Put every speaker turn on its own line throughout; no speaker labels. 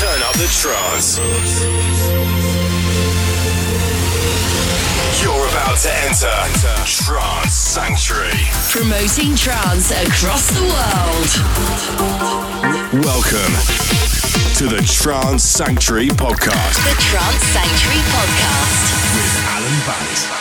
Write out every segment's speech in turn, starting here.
Turn up the trance. You're about to enter Trance Sanctuary.
Promoting trance across the world.
Welcome to the Trance Sanctuary podcast.
The Trance Sanctuary podcast.
With Alan Banks.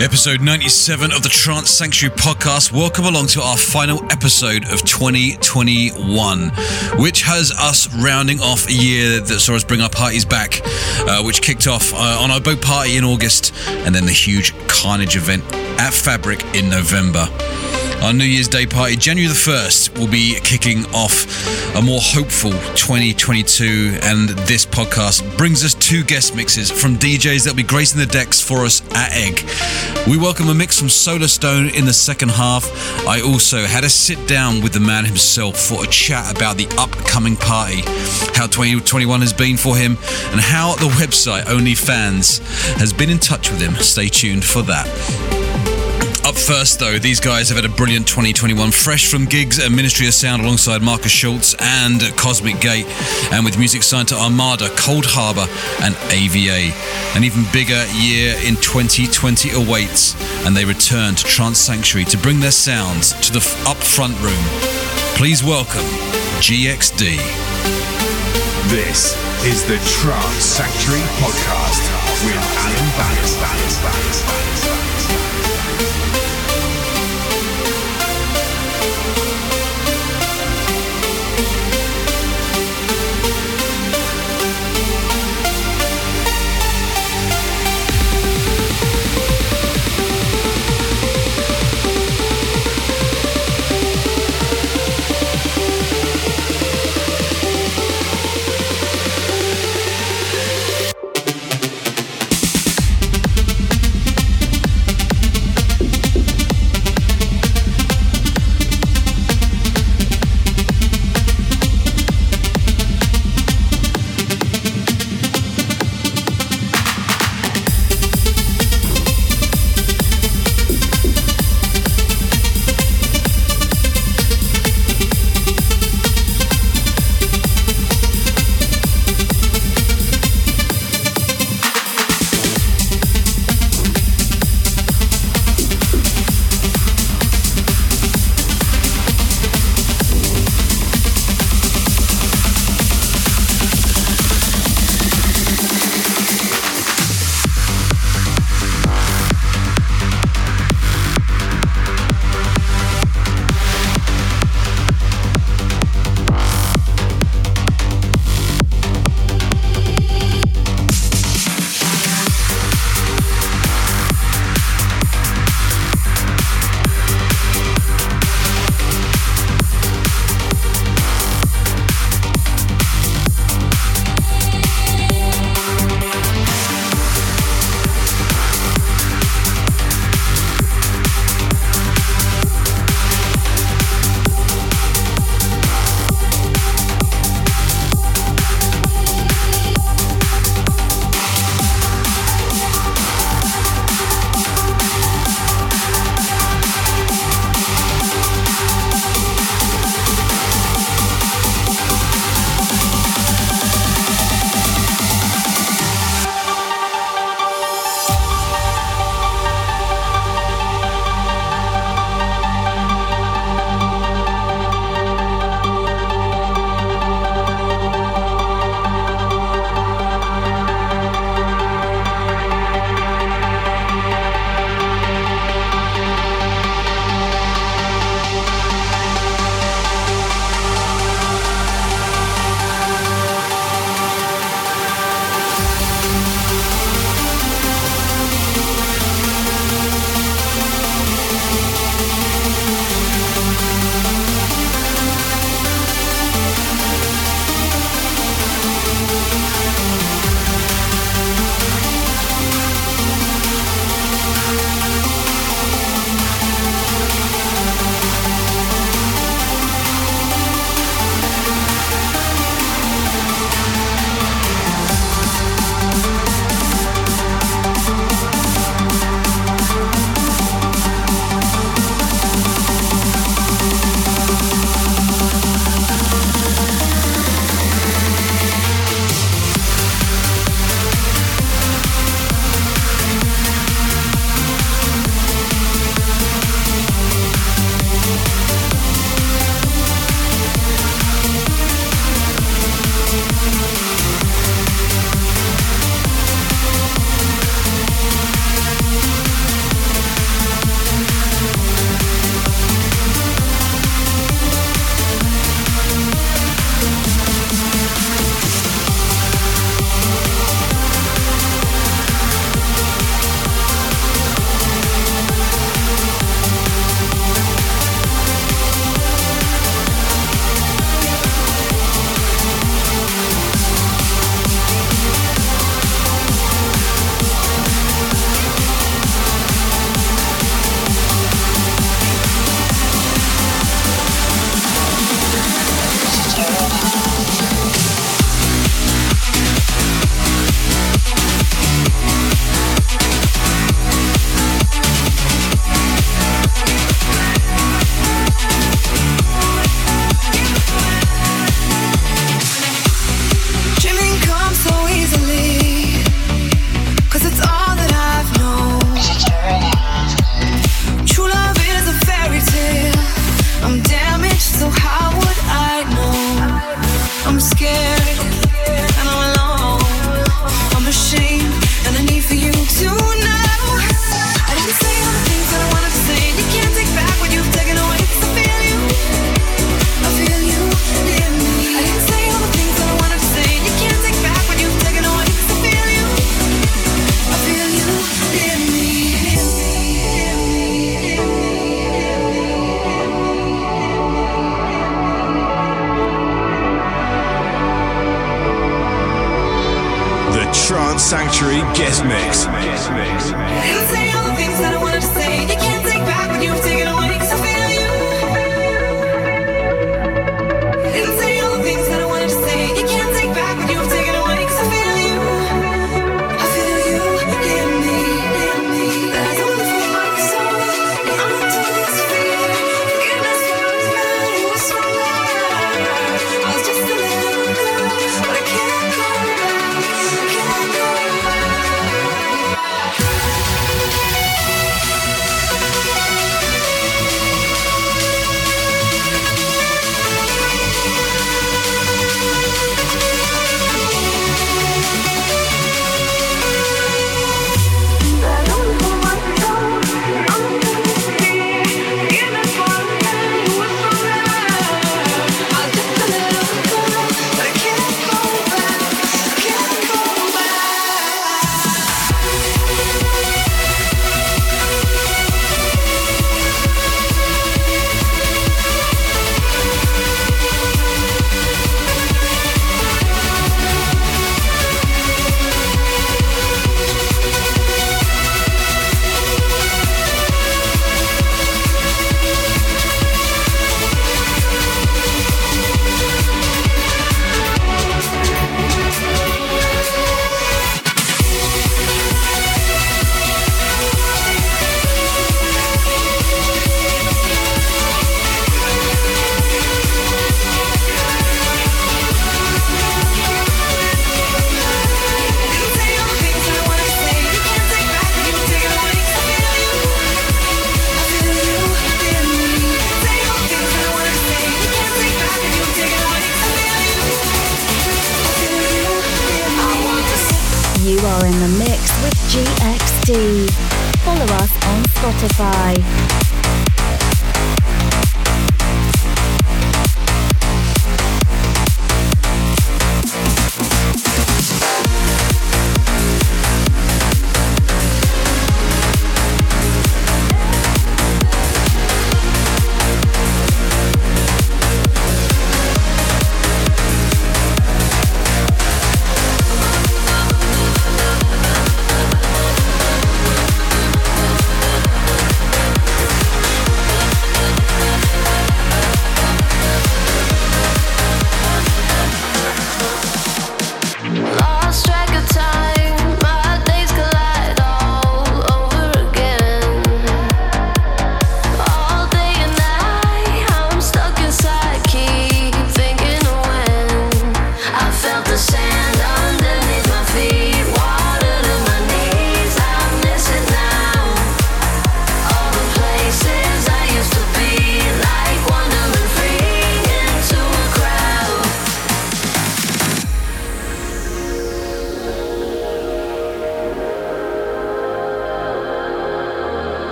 Episode 97 of the Trance Sanctuary podcast. Welcome along to our final episode of 2021, which has us rounding off a year that saw us bring our parties back, uh, which kicked off uh, on our boat party in August and then the huge Carnage event at Fabric in November. Our New Year's Day party, January the 1st, will be kicking off a more hopeful 2022. And this podcast brings us two guest mixes from DJs that'll be gracing the decks for us at Egg. We welcome a mix from Solarstone in the second half. I also had a sit down with the man himself for a chat about the upcoming party, how 2021 has been for him, and how the website OnlyFans has been in touch with him. Stay tuned for that. Up first, though, these guys have had a brilliant 2021, fresh from gigs at Ministry of Sound alongside Markus Schulz and Cosmic Gate, and with music signed to Armada, Coldharbour, and AVA. An even bigger year in 2020 awaits, and they return to Trance Sanctuary to bring their sounds to the up front room. Please welcome GXD.
This is the Trance Sanctuary podcast with Alan Banks.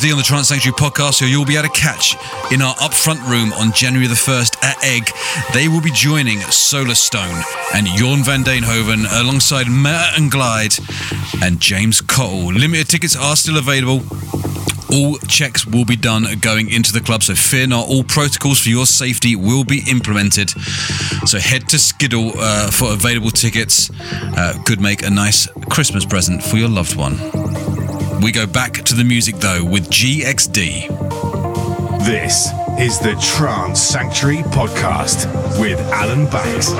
GXD on the Trance Sanctuary podcast, who you'll be able to catch in our upfront room on January the 1st at Egg. They will be joining Solarstone and Jorn van Deynhoven alongside Matt and Glide and James Cottle. Limited tickets are still available. All checks will be done going into the club, so fear not. All protocols for your safety will be implemented. So head to Skiddle uh, for available tickets. Uh, could make a nice Christmas present for your loved one. We go back to the music though with GXD.
This is the Trance Sanctuary Podcast with Alan Banks.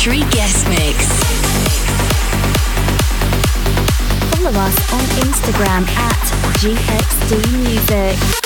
Sanctuary guest
mix.
Follow us on Instagram at GXD Music.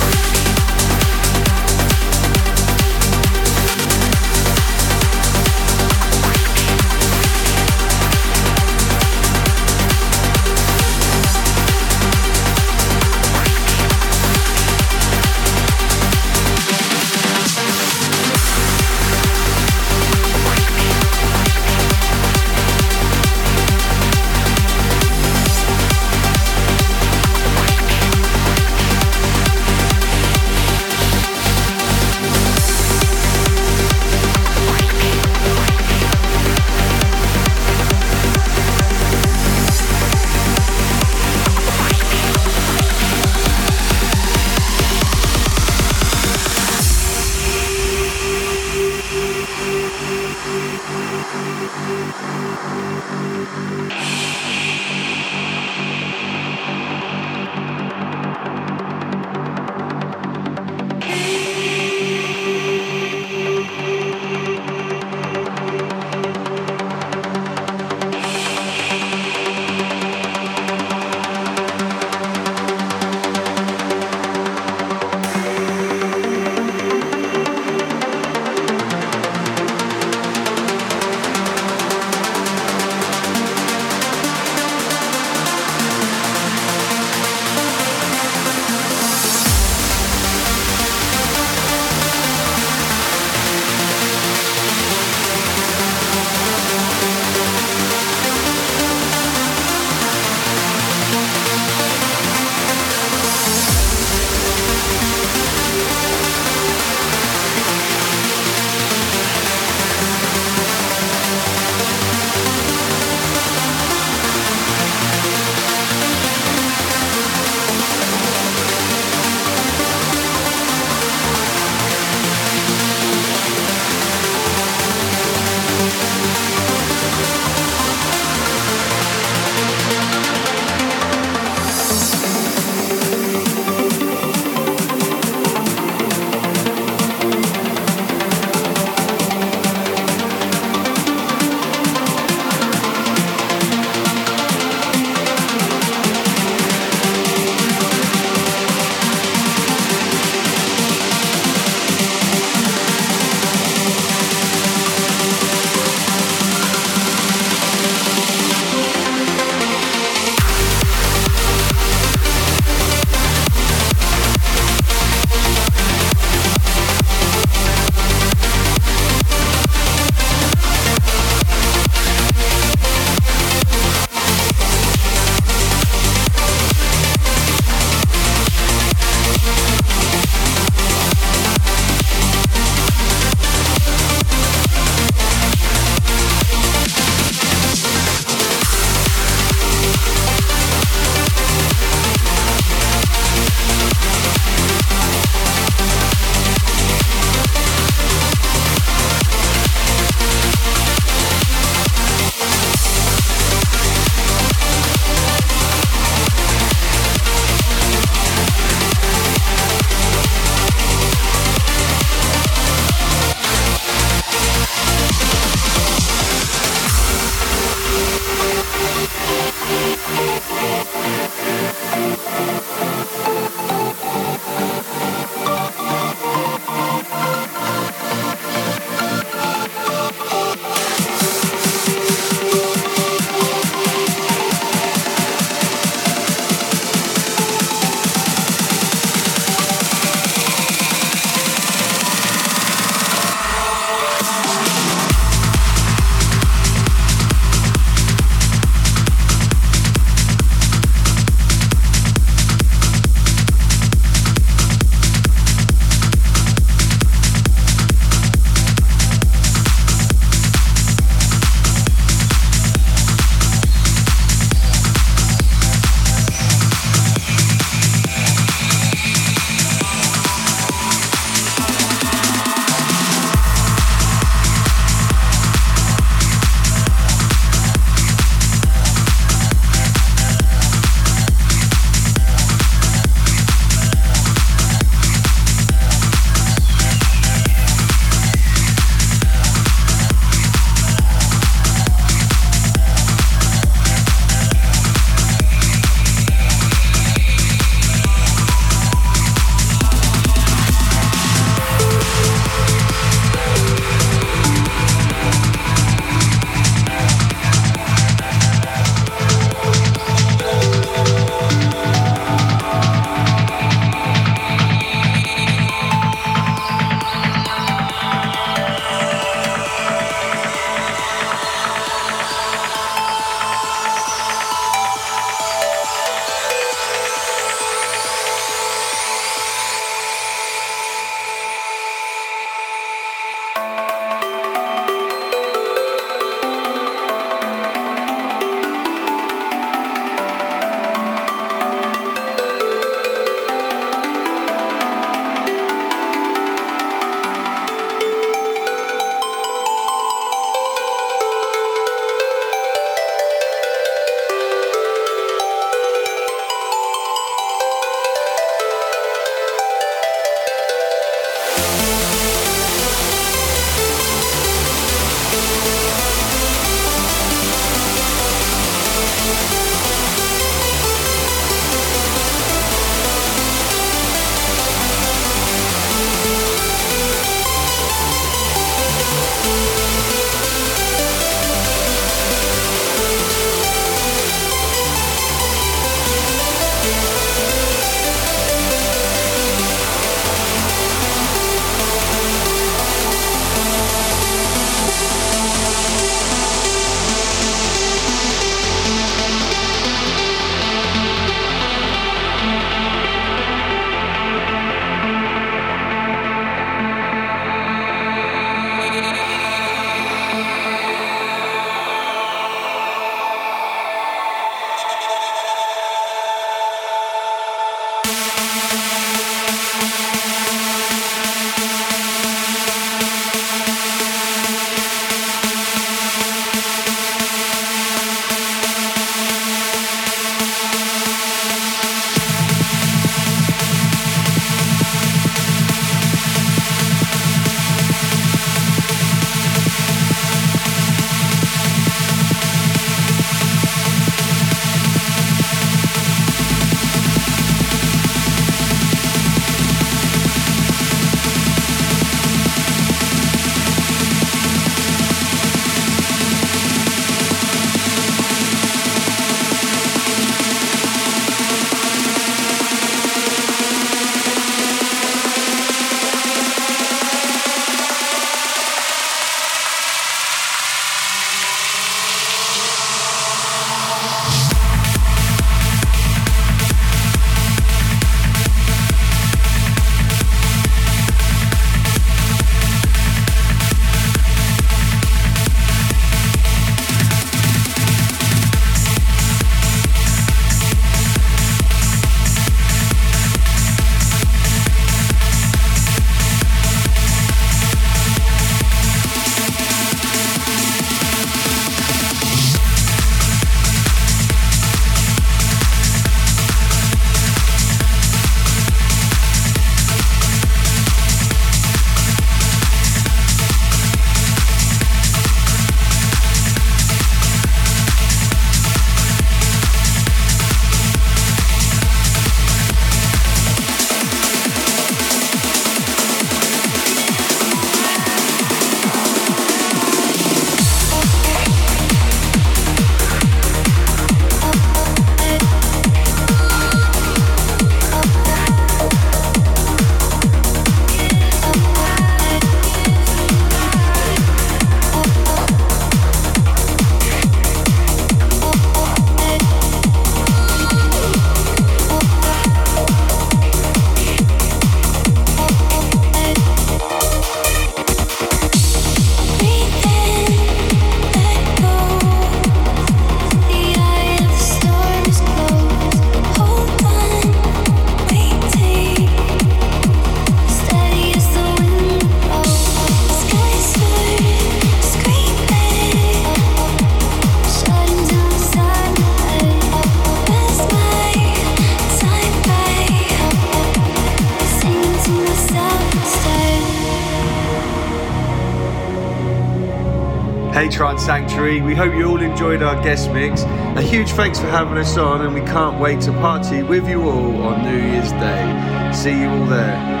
Trance Sanctuary, we hope you all enjoyed our guest mix. A huge thanks for having us on, and we can't wait to party with you all on New Year's Day. See you all there.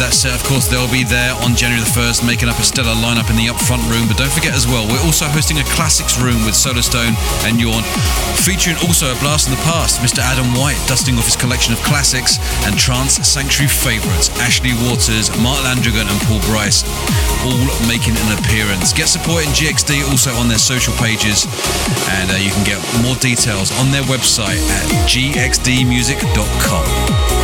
That set. Of course, they'll be there on January the 1st, making up a stellar lineup in the upfront room. But don't forget as well, we're also hosting a classics room with Solarstone and Jorn, featuring also a blast in the past. Mr. Adam White dusting off his collection of classics and trance sanctuary favourites. Ashley Waters, Mark Landragin, and Paul Bryce, all making an appearance. Get support in GXD also on their social pages, and uh, you can get more details on their website at gxdmusic.com.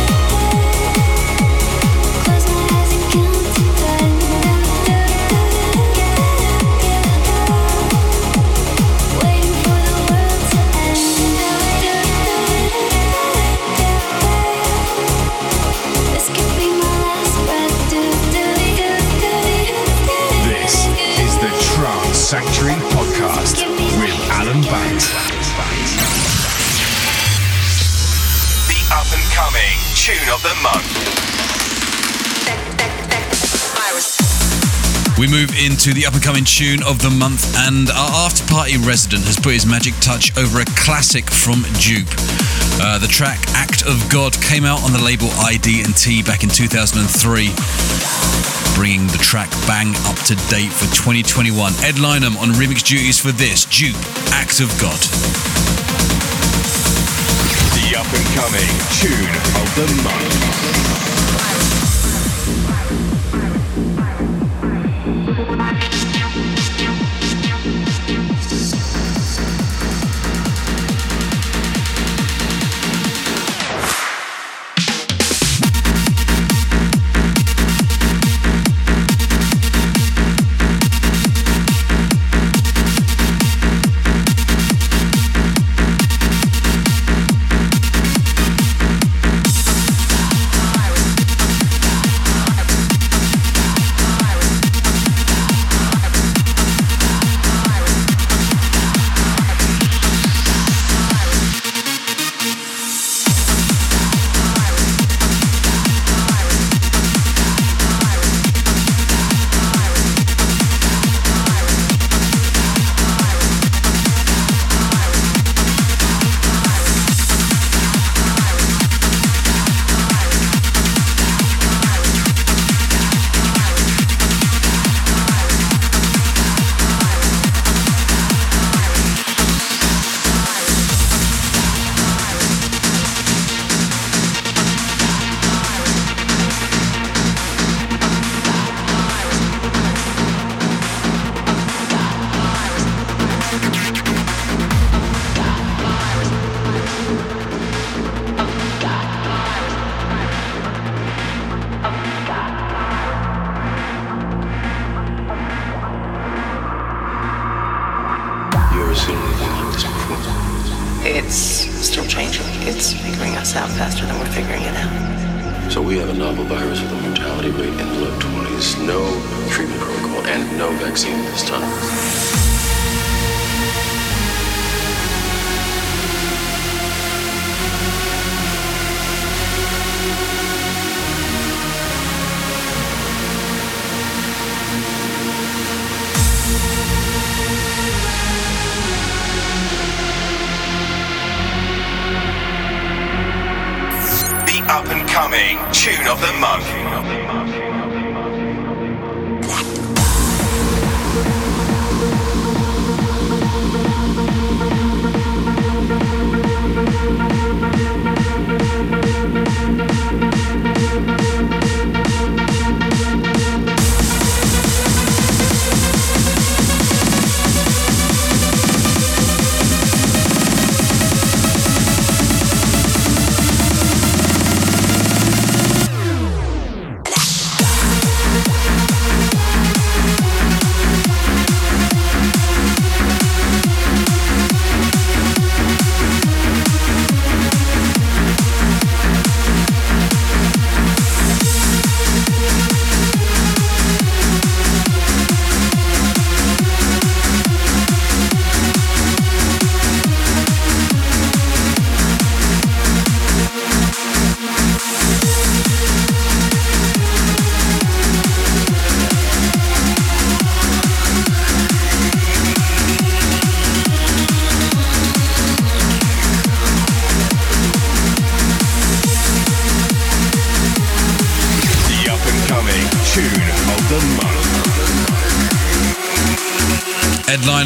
the Month.
We move into the up and coming tune of the month, and our after party resident has put his magic touch over a classic from Dupe. Uh, the track Act of God came out on the label ID and T back in 2003, bringing the track bang up to date for 2021. Ed Lynam on remix duties for this Dupe Act of God
up and coming tune of the month.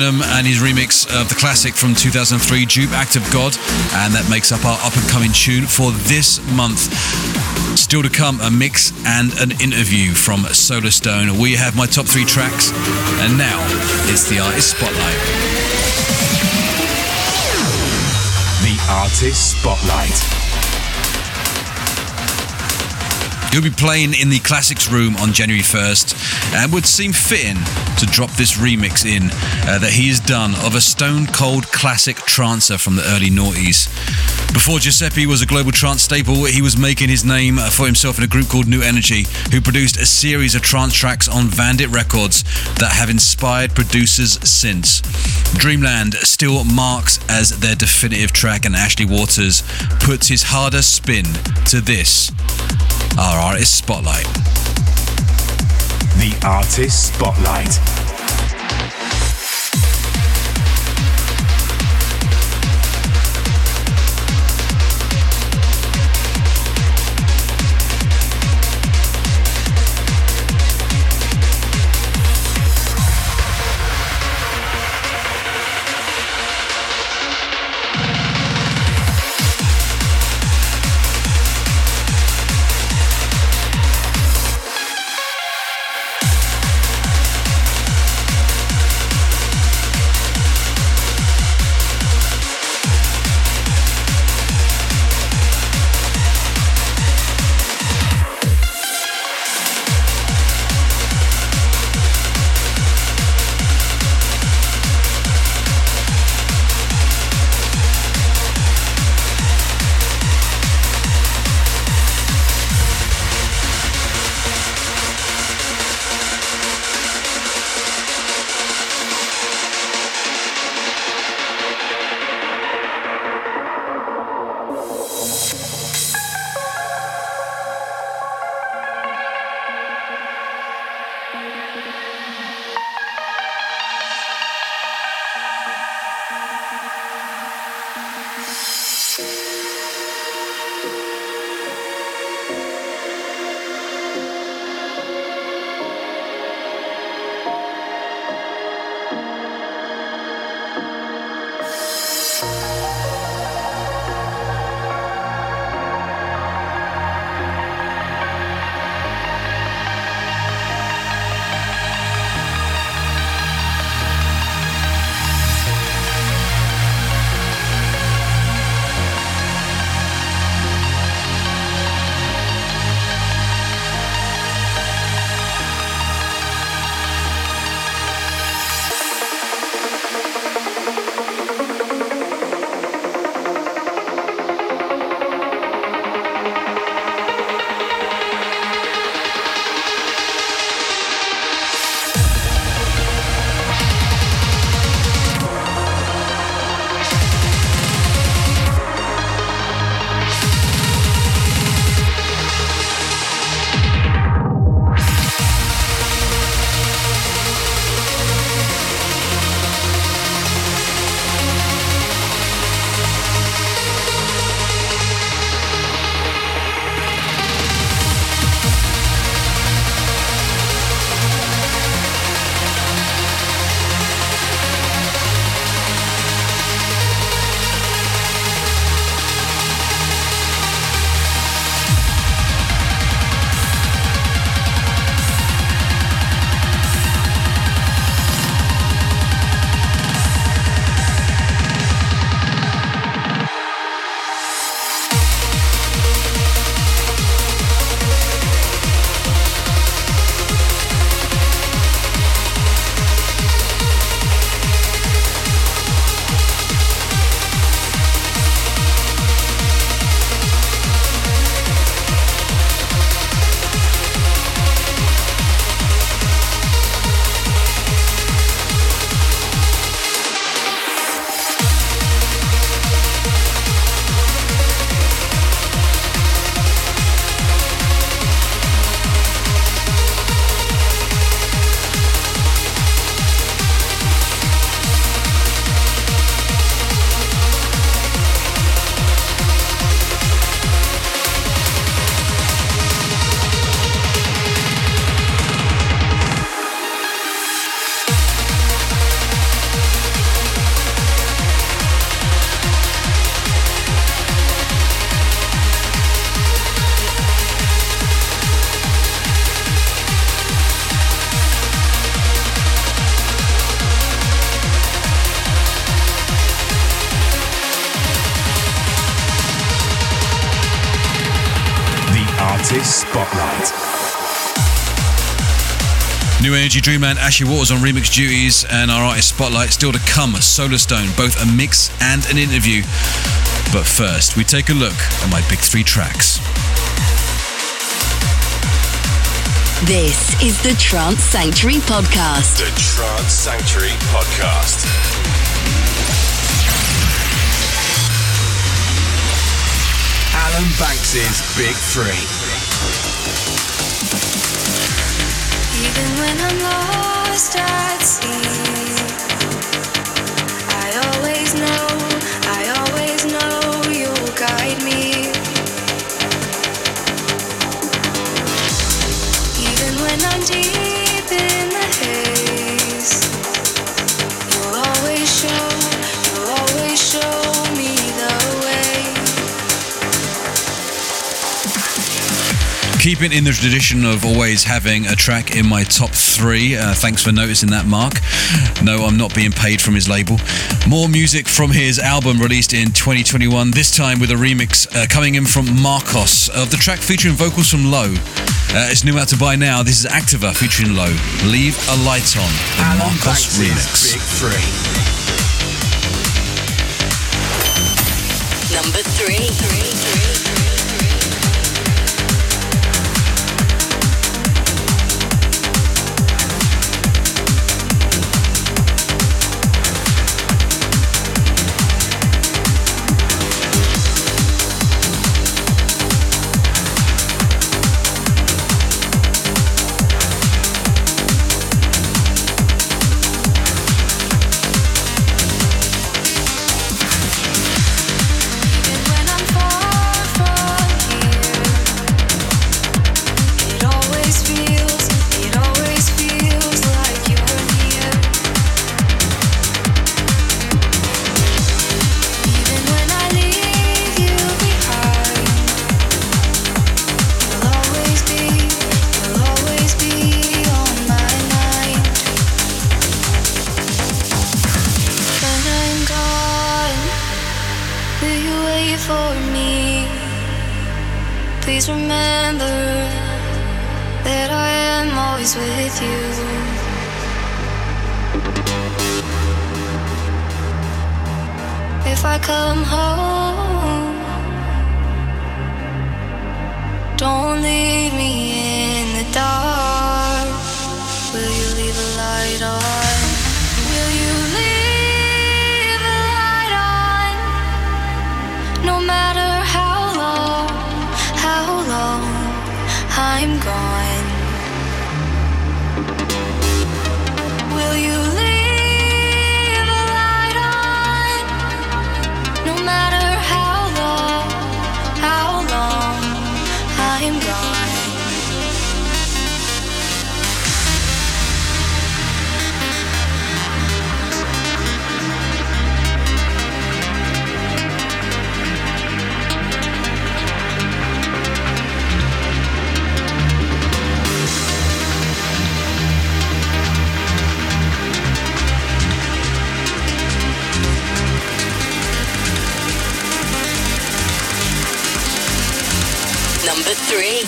Ed Lynham and his remix of the classic from 2003, Dupe Act of God, and that makes up our up and coming tune for this month. Still to come, a mix and an interview from Solarstone. We have my top three tracks, and now it's the artist spotlight.
The artist spotlight.
He'll be playing in the Classics Room on January 1st and would seem fitting to drop this remix in uh, that he has done of a stone cold classic trancer from the early noughties. Before Giuseppe was a global trance staple, he was making his name for himself in a group called Nu NRG, who produced a series of trance tracks on Vandit Records that have inspired producers since. Dreamland still marks as their definitive track, and Ashley Waters puts his harder spin to this our artist spotlight.
The artist spotlight.
Nu NRG Dream and Ashley Waters on remix duties and our artist spotlight still to come. Solarstone, both a mix and an interview. But first, we take a look at my big three tracks.
This is the Trance Sanctuary Podcast.
The Trance Sanctuary Podcast. Alan Banks's Big Three.
Even when I'm lost at sea,
Keeping in the tradition of always having a track in my top three. Uh, thanks for noticing that, Mark. No, I'm not being paid from his label. More music from his album released in 2021, this time with a remix uh, coming in from Marcos of the track featuring vocals from Low. Uh, it's new out to buy now. This is Activa featuring Low. Leave a Light On, the
Alan
Marcos remix.
Big Three.
Number three.
Even remember that I am always with you. If I come home, don't leave me
Number three.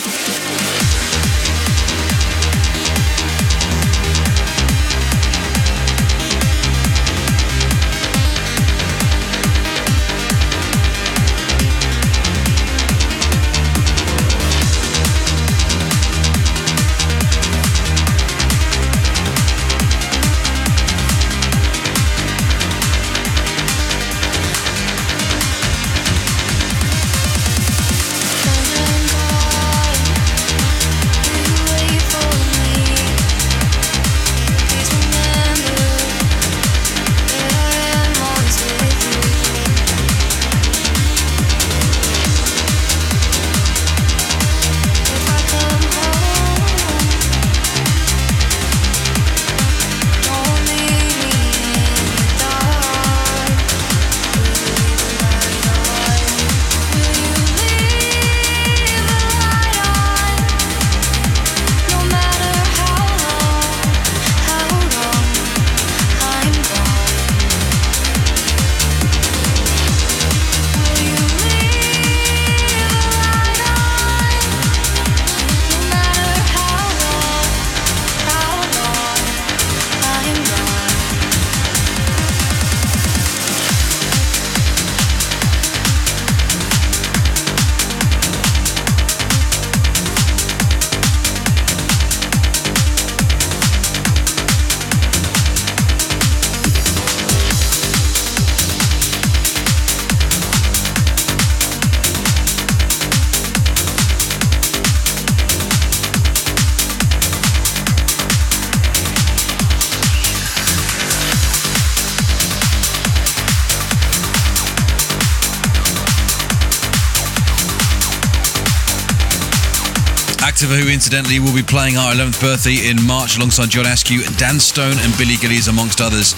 Activa, who incidentally will be playing our 11th birthday in March alongside John Askew, Dan Stone, and Billy Gillies, amongst others.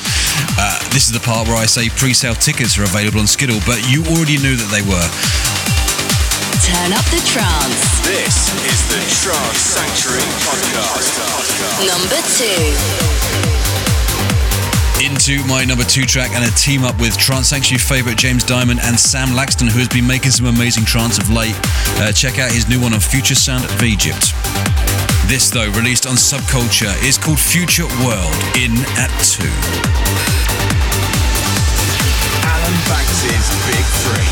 Uh, this is the part where I say pre sale tickets are available on Skiddle, but you already knew that they were.
Turn up the trance.
This is the Trance Sanctuary Podcast.
Number two.
Into my number two track and a team up with Trance Sanctuary favourite James Dymond and Sam Laxton, who has been making some amazing trance of late. Uh, check out his new one on Future Sound of Egypt. This, though, released on Subculture, is called Future World in at two.
Alan Banks's Big Three.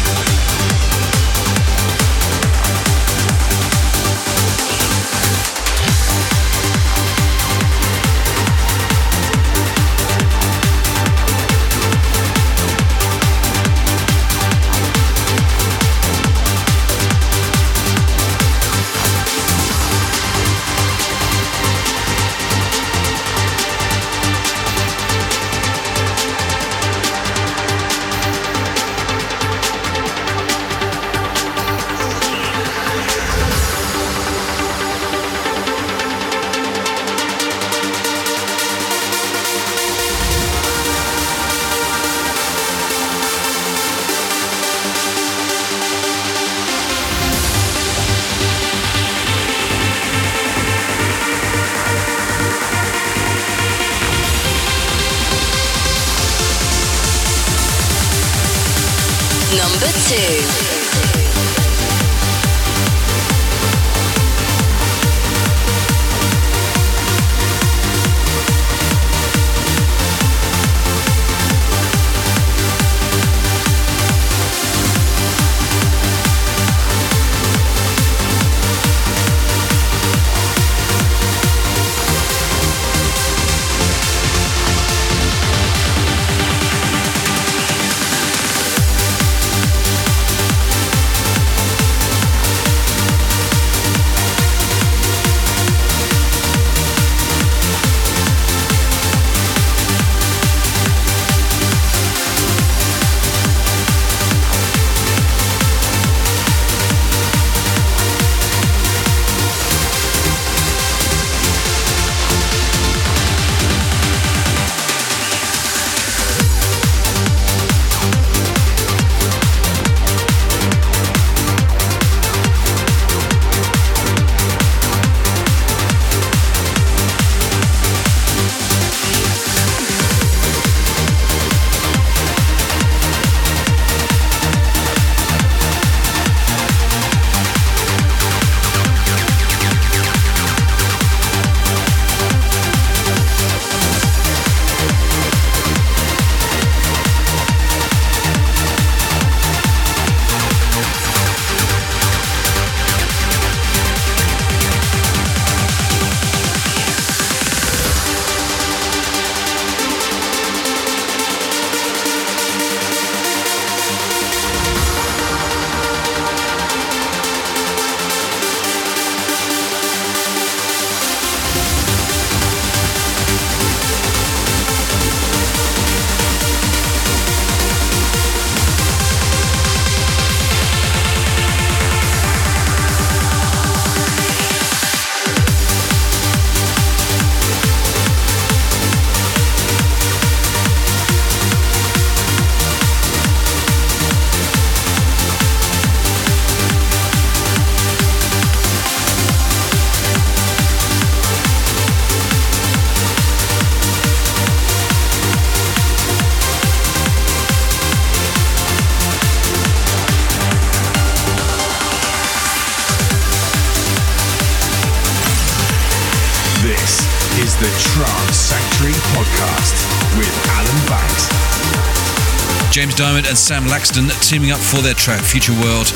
Sam Laxton teaming up for their track Future World.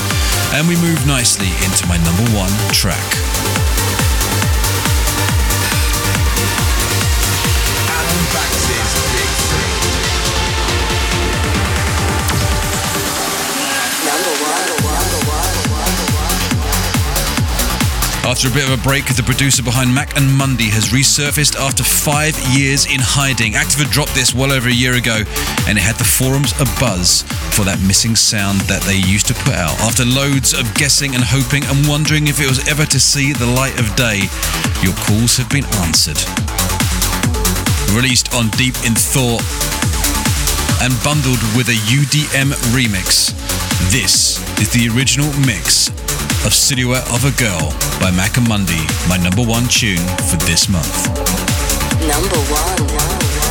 And we move nicely into my number one track. After a bit of a break, the producer behind Mac and Monday has resurfaced after five years in hiding. Activa dropped this well over a year ago, and it had the forums abuzz for that missing sound that they used to put out. After loads of guessing and hoping and wondering if it was ever to see the light of day, your calls have been answered. Released on Deep in Thought and bundled with a UDM remix. This is the original mix of Silhouette of a Girl by Mac and Monday, my number one tune for this month.
Number one.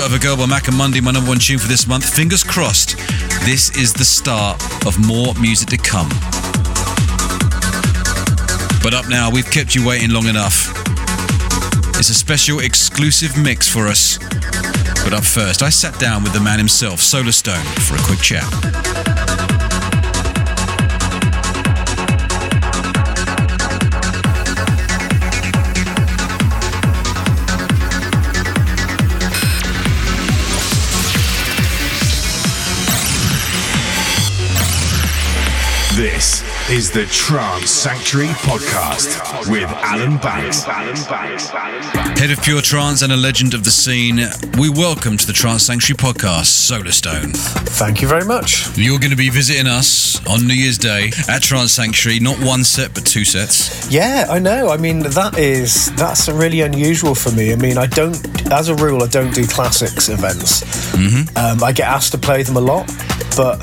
Silhouette of a Girl by Mac and Monday, my number one tune for this month. Fingers crossed, this is the start of more music to come. But up now, we've kept you waiting long enough. It's a special exclusive mix for us. But up first, I sat down with the man himself, Solarstone, for a quick chat.
Is the Trance Sanctuary Podcast with Alan Banks.
Head of Pure Trance and a legend of the scene, we welcome to the Trance Sanctuary podcast, Solarstone.
Thank you very much.
You're going to be visiting us on New Year's Day at Trance Sanctuary, not one set but two sets.
Yeah, I know. I mean, that is that's really unusual for me. I mean, I don't, as a rule, I don't do classics events.
Mm-hmm.
Um, I get asked to play them a lot, but.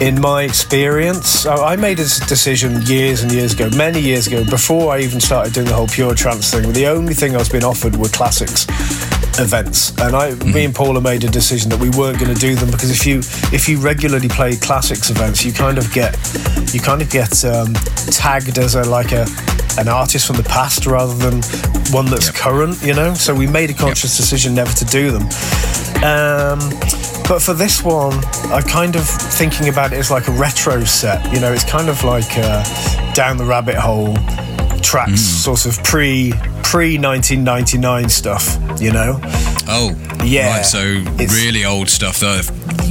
In my experience, I made a decision years and years ago, many years ago, before I even started doing the whole pure trance thing. The only thing I was being offered were classics events, and I, me and Paula made a decision that we weren't going to do them because if you if you regularly play classics events, you kind of get you kind of get um, tagged as a like a an artist from the past rather than one that's current, you know. So we made a conscious decision never to do them. Um, but for this one, I'm kind of thinking about it as like a retro set. You know, it's kind of like uh, down the rabbit hole tracks, sort of pre pre 1999 stuff. You know,
Oh,
Yeah,
Right, so
it's-
really old stuff, though.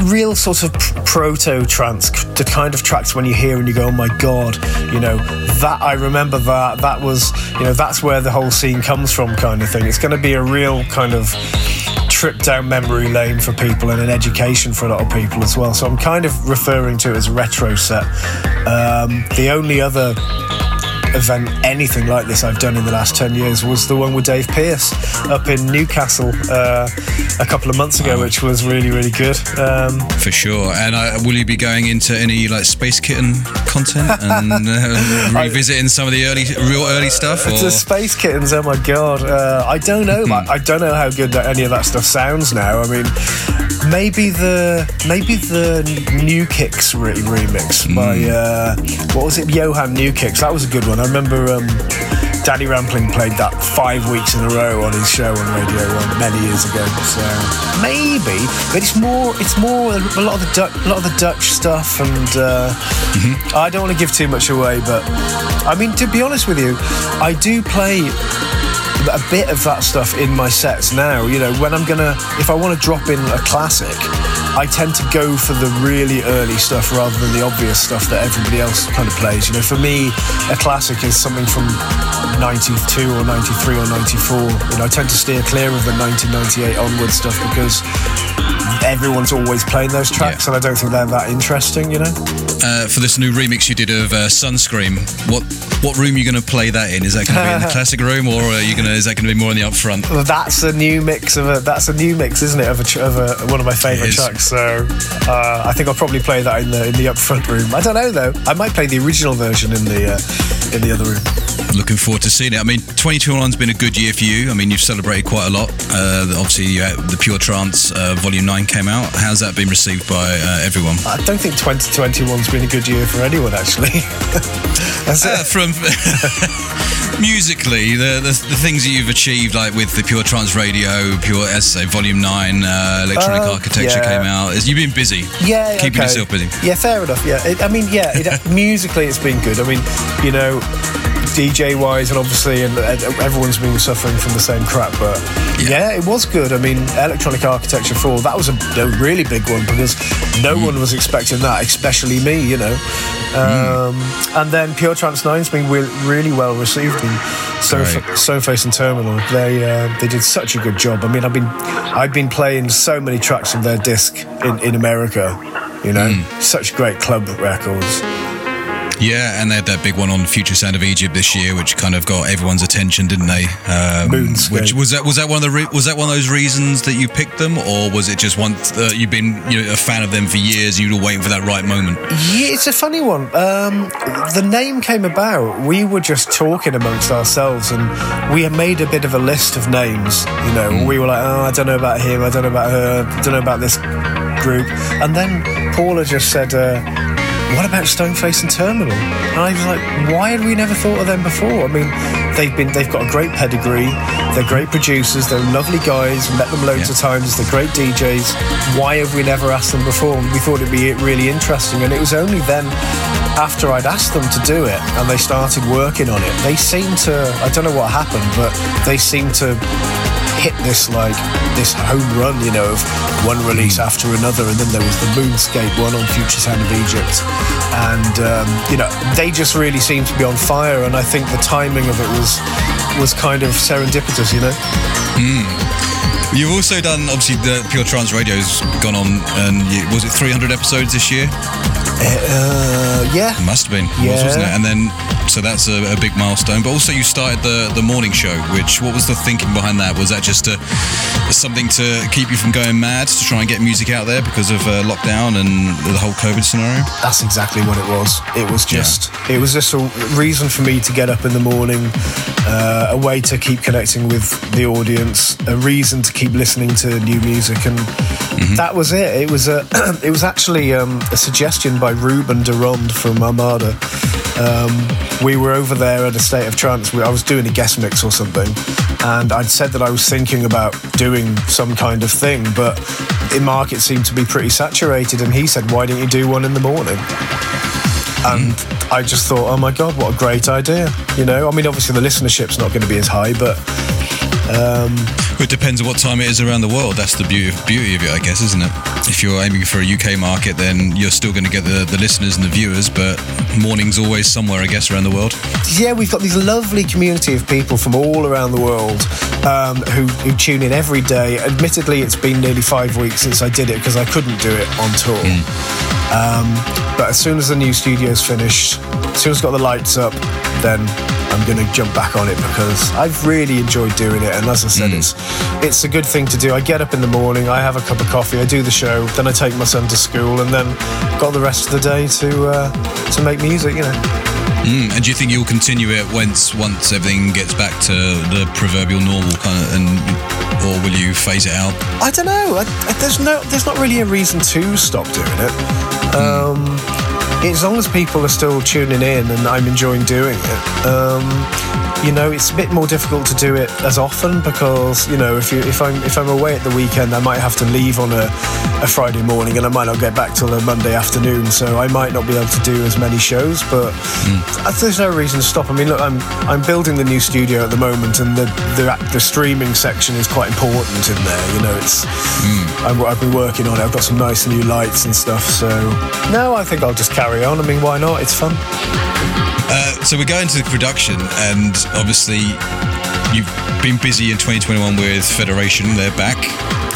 real sort of proto trance, the kind of tracks when you hear and you go, oh my god, you know, that I remember that. That was, you know, that's where the whole scene comes from, kind of thing. It's going to be a real kind of trip down memory lane for people and an education for a lot of people as well. So I'm kind of referring to it as retro set. Um, the only other event anything like this I've done in the last 10 years was the one with Dave Pearce up in Newcastle uh, a couple of months ago, which was really, really good. Um,
For sure. And uh, will you be going into any like Space Kitten content and uh, revisiting some of the early, real early stuff? Or-
the Space Kittens. Oh my god! Uh, I don't know. I, I don't know how good that, any of that stuff sounds now. I mean, maybe the maybe the New Kicks re- remix by uh, what was it? Johan New Kicks. That was a good one. I remember. Um, Danny Rampling played that five weeks in a row on his show on Radio One many years ago. So maybe, but it's more. It's more a lot of the Dutch, a lot of the Dutch stuff, and uh, I don't want to give too much away. But I mean, to be honest with you, I do play a bit of that stuff in my sets now. You know, when I'm gonna, if I want to drop in a classic, I tend to go for the really early stuff rather than the obvious stuff that everybody else kind of plays. You know, for me, a classic is something from 92 or 93 or 94. You know, I tend to steer clear of the 1998 onward stuff because everyone's always playing those tracks, and I don't think they're that interesting. You know.
uh, for this new remix you did of uh, Sunscreem, what what room are you going to play that in? Is that going to be in the classic room, or are you going to? Is that going to be more in the upfront?
Well, that's a new mix of a that's a new mix, isn't it? Of a, of a one of my favourite tracks. So uh, I think I'll probably play that in the in the upfront room. I don't know though. I might play the original version in the uh, in the other room.
Looking forward to seeing it. I mean, 2021's been a good year for you. I mean, you've celebrated quite a lot. Uh, obviously, the Pure Trance uh, Volume 9 came out. How's that been received by uh, everyone?
I don't think 2021's been a good year for anyone actually. That's
Uh,
it.
from musically, the, the the things that you've achieved, like with the Pure Trance Radio, Pure, as I say, Volume Nine, uh, Electronic
Uh,
Architecture
yeah.
came out. You've been busy.
Yeah,
keeping
okay.
yourself busy.
Yeah, fair enough. Yeah, it, I mean, yeah, it, musically it's been good. I mean, you know, DJ wise, and obviously, and everyone's been suffering from the same crap. But yeah, it was good. I mean, Electronic Architecture Four, that was a, a really big one because no
Mm.
one was expecting that, especially me. You know,
Mm.
um, and then Pure Trance Nine's been re- really well received in
Right.
Stoneface and Terminal. They uh, they did such a good job. I mean, I've been I've been playing so many tracks from their disc in, in America. You know,
Mm.
such great club records.
Yeah, and they had that big one on Future Sound of Egypt this year, which kind of got everyone's attention, didn't they? Um,
Moonscape.
Which was that was that one of the re- was that one of those reasons that you picked them, or was it just one uh, you've been you know, a fan of them for years and you were waiting for that right moment?
Yeah, it's a funny one. Um, the name came about. We were just talking amongst ourselves, and we had made a bit of a list of names. You know, we were like, "Oh, I don't know about him. I don't know about her. I don't know about this group." And then Paula just said, uh, "What about Stoneface and Terminal?" And I was like, "Why had we never thought of them before?" I mean, they've been they've got a great pedigree. They're great producers. They're lovely guys. Met them loads of times. They're great DJs. Why have we never asked them before? We thought it'd be really interesting, and it was only then after I'd asked them to do it and they started working on it, they seemed to, I don't know what happened, but they seemed to hit this like this home run, you know, of one release after another, and then there was the Moonscape one on Future Sound of Egypt, and um, you know they just really seemed to be on fire, and I think the timing of it was was kind of serendipitous, you know.
You've also done obviously the Pure Trance Radio's gone on, and you, was it 300 episodes this year?
Uh, yeah,
It must have been, it was,
Yeah.
wasn't it? And then so that's a, a big milestone. But also you started the the morning show, which what was the thinking behind that? Was that just a, something to keep you from going mad to try and get music out there because of uh, lockdown and the whole COVID scenario?
That's exactly what it was. It was just, it was just a reason for me to get up in the morning, uh, a way to keep connecting with the audience, a reason to keep listening to new music, and that was it. It was a, it was actually um, a suggestion by Ruben de Ronde from Armada. Um, we were over there at a state of trance. I was doing a guest mix or something, and I'd said that I was thinking about doing some kind of thing, but the market seemed to be pretty saturated. And he said, "Why don't you do one in the morning?" And I just thought, "Oh my god, what a great idea!" You know, I mean, obviously the listenership's not going to be as high, but
It depends on what time it is around the world. That's the beauty, beauty of it, I guess, isn't it? If you're aiming for a UK market, then you're still going to get the, the listeners and the viewers, but morning's always somewhere, I guess, around the world.
yeah, we've got this lovely community of people from all around the world um, who, who tune in every day. Admittedly, it's been nearly five weeks since I did it because I couldn't do it on tour. Um, but as soon as the new studio's finished, soon as I've got the lights up, then I'm going to jump back on it because I've really enjoyed doing it. And as I said, it's it's a good thing to do. I get up in the morning, I have a cup of coffee, I do the show, then I take my son to school, and then got the rest of the day to uh, to make music. You know.
Mm, and do you think you'll continue it once once everything gets back to the proverbial normal kind of, and or will you phase it out?
I don't know. I, I, there's no, there's not really a reason to stop doing it. Um, as long as people are still tuning in and I'm enjoying doing it. Um, you know, it's a bit more difficult to do it as often because you know if you if I'm if I'm away at the weekend, I might have to leave on a, a Friday morning and I might not get back till a Monday afternoon. So I might not be able to do as many shows. But uh, there's no reason to stop. I mean, look, I'm I'm building the new studio at the moment, and the the, the streaming section is quite important in there. You know, it's I'm, I've been working on it. I've got some nice new lights and stuff. So no, I think I'll just carry on. I mean, why not? It's fun.
Uh, so we're going to the production, and obviously you've been busy in 2021 with Federation. They're back.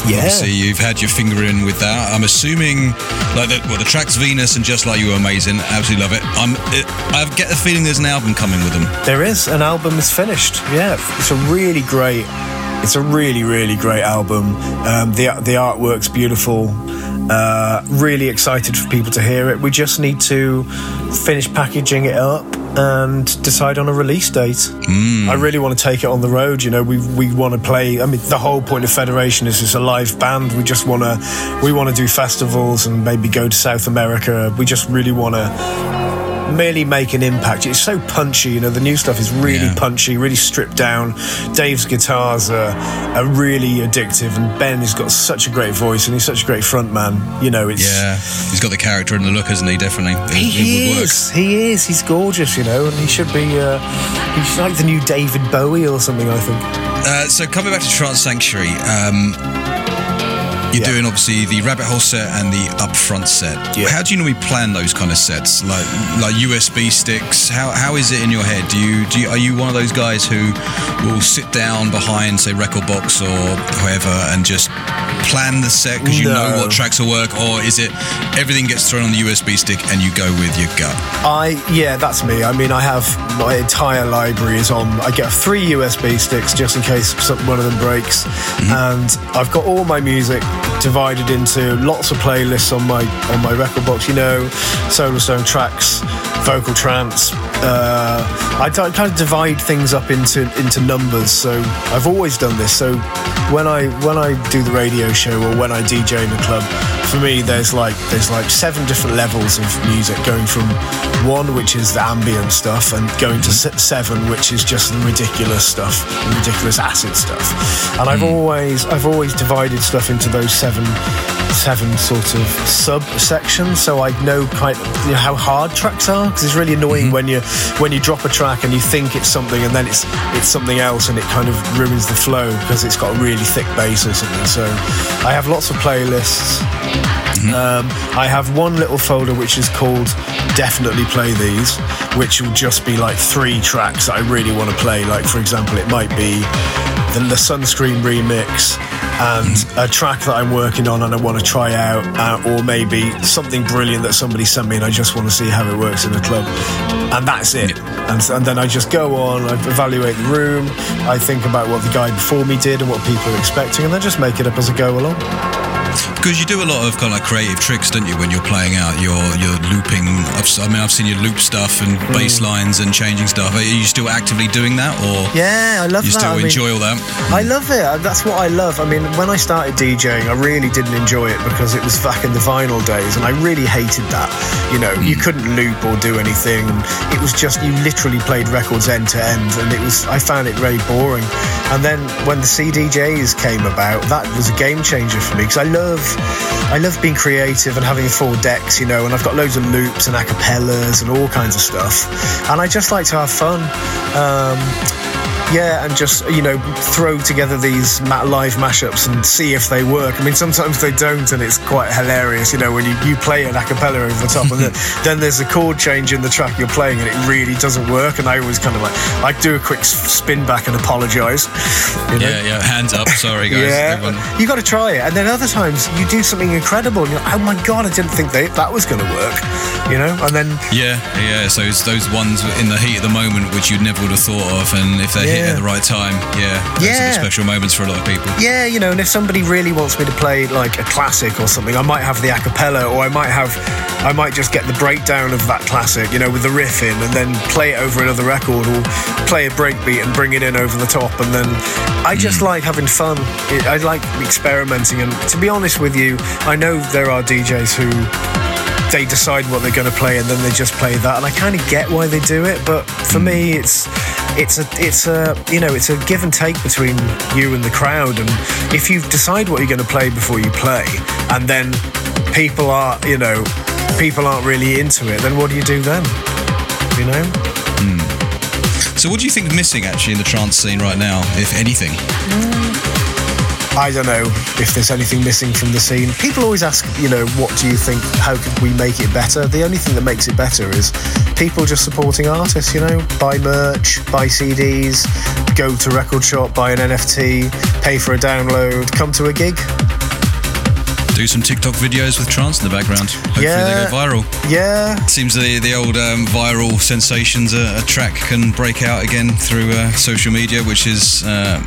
Yeah.
Obviously, you've had your finger in with that. I'm assuming, like, the, well, the tracks Venus and Just Like You are amazing. Absolutely love it. I'm, it, I get the feeling there's an album coming with them.
There is an album is finished. Yeah, it's a really great. It's a really really great album. Um, the the artwork's beautiful. Uh, really excited for people to hear it. We just need to finish packaging it up and decide on a release date. I really want to take it on the road. You know, we we want to play. I mean, the whole point of Federation is it's a live band. We just want to we want to do festivals and maybe go to South America. We just really want to merely make an impact. It's so punchy, you know. The new stuff is really
Yeah.
punchy, really stripped down. Dave's guitars are, are really addictive, and Ben has got such a great voice, and he's such a great front man. You know, it's
Yeah, he's got the character and the look, hasn't he? Definitely, it,
he
work.
is. He is. He's gorgeous, you know, and he should be. Uh, he's like the new David Bowie or something. I think.
Uh, so coming back to Trance Sanctuary, um, You're
Yeah.
doing obviously the rabbit hole set and the upfront set.
Yeah.
How do you normally plan those kind of sets? Like like USB sticks. How how is it in your head? Do you do you, are you one of those guys who will sit down behind say rekordbox or whoever and just plan the set because you know what tracks will work, or is it everything gets thrown on the USB stick and you go with your gut?
I yeah, that's me. I mean, I have my entire library is on. I get three USB sticks just in case some, one of them breaks, mm-hmm. and I've got all my music divided into lots of playlists on my on my rekordbox. You know, Solarstone tracks, vocal trance. Uh, I kind of divide things up into into numbers. So I've always done this. So when I when I do the radio show or when I DJ in a club, for me there's like there's like seven different levels of music going from one which is the ambient stuff and going to se- seven which is just the ridiculous stuff the ridiculous acid stuff and i've always i've always divided stuff into those seven seven sort of subsections so i know quite you know, how hard tracks are because it's really annoying when you when you drop a track and you think it's something and then it's it's something else and it kind of ruins the flow because it's got a really thick bass or something. So i have lots of playlists. Um, I have one little folder which is called Definitely Play These, which will just be like three tracks that I really want to play. Like, for example, it might be the, the Sunscreem remix and a track that I'm working on and I want to try out, uh, or maybe something brilliant that somebody sent me and I just want to see how it works in a club. And that's it. And, and then I just go on, I evaluate the room, I think about what the guy before me did and what people are expecting, and then just make it up as I go along.
Because you do a lot of kind of like creative tricks, don't you, when you're playing out? You're you're looping. I've, I mean, I've seen you loop stuff and
Mm.
bass lines and changing stuff. Are you still actively doing that, or
Yeah, I love
you
that.
still
I mean-
enjoy all that?
I love it. That's what I love. I mean, when I started DJing, I really didn't enjoy it because it was back in the vinyl days, and I really hated that. You know, you couldn't loop or do anything. It was just you literally played records end to end, and it was. I found it very boring. And then when the CDJs came about, that was a game changer for me because I love, I love being creative and having full decks. You know, and I've got loads of loops and acapellas and all kinds of stuff, and I just like to have fun. Um, yeah, and just you know throw together these live mashups and see if they work. I mean, sometimes they don't, and it's quite hilarious. You know, when you, you play an a cappella over the top, and then, then there's a chord change in the track you're playing, and it really doesn't work. And I always kind of like I do a quick spin back and apologise. You know?
Yeah, yeah. Hands up. Sorry, guys.
Yeah, you got to try it, and then other times you do something incredible, and you're like, oh my god, I didn't think they, that was going to work, you know. And then
Yeah, yeah. So it's those ones in the heat of the moment which you never would have thought of, and if they hit
Yeah.
at the right time, yeah,
Yeah.
special moments for a lot of people.
Yeah, you know, and if somebody really wants me to play like a classic or something, I might have the a cappella or I might have I might just get the breakdown of that classic, you know, with the riff in and then play it over another record or play a breakbeat and bring it in over the top and then I just mm. like having fun. I like experimenting and to be honest with you, I know there are DJs who they decide what they're going to play and then they just play that and I kind of get why they do it but for mm. me it's it's a it's a you know it's a give and take between you and the crowd. And if you decide what you're going to play before you play and then people are you know people aren't really into it then what do you do then? You know? Hmm.
So, what do you think is missing actually in the trance scene right now, if anything? Mm.
I don't know if there's anything missing from the scene. People always ask, you know, what do you think? How could we make it better? The only thing that makes it better is people just supporting artists. You know, buy merch, buy CDs, go to record shop, buy an NFT, pay for a download, come to a gig.
Do some TikTok videos with trance in the background. Hopefully,
Yeah.
they go viral.
Yeah,
Seems the the old um, viral sensations a, a track can break out again through uh, social media, which is uh,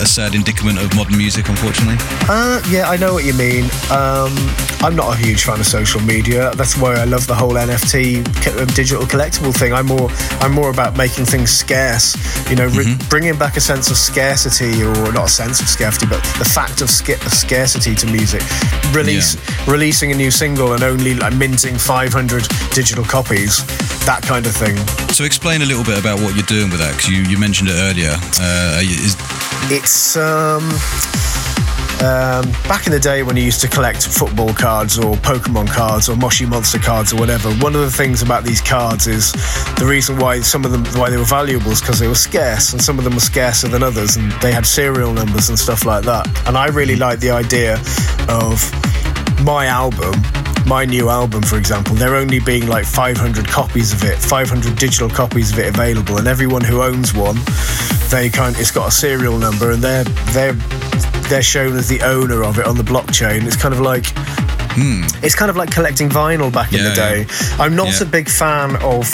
a sad indicament of modern music, unfortunately.
Uh, yeah, I know what you mean. Um, I'm not a huge fan of social media. That's why I love the whole NFT uh, digital collectible thing. I'm more, I'm more about making things scarce. You know, re- bringing back a sense of scarcity, or not a sense of scarcity, but the fact of, sca- of scarcity to music. Release, releasing a new single and only like minting 500 digital copies. That kind of thing.
So, explain a little bit about what you're doing with that, because you, you mentioned it earlier. Uh, is,
It's um um, back in the day when you used to collect football cards or Pokemon cards or Moshi Monster cards or whatever, one of the things about these cards is the reason why some of them why they were valuable is because they were scarce, and some of them were scarcer than others, and they had serial numbers and stuff like that. And I really like the idea of my album my new album, for example, there only being like 500 copies of it, 500 digital copies of it available, and everyone who owns one, they kind, it's got a serial number, and they're they're they're shown as the owner of it on the blockchain. It's kind of like it's kind of like collecting vinyl back in
Hmm.
The day. I'm not
Yeah.
a big fan of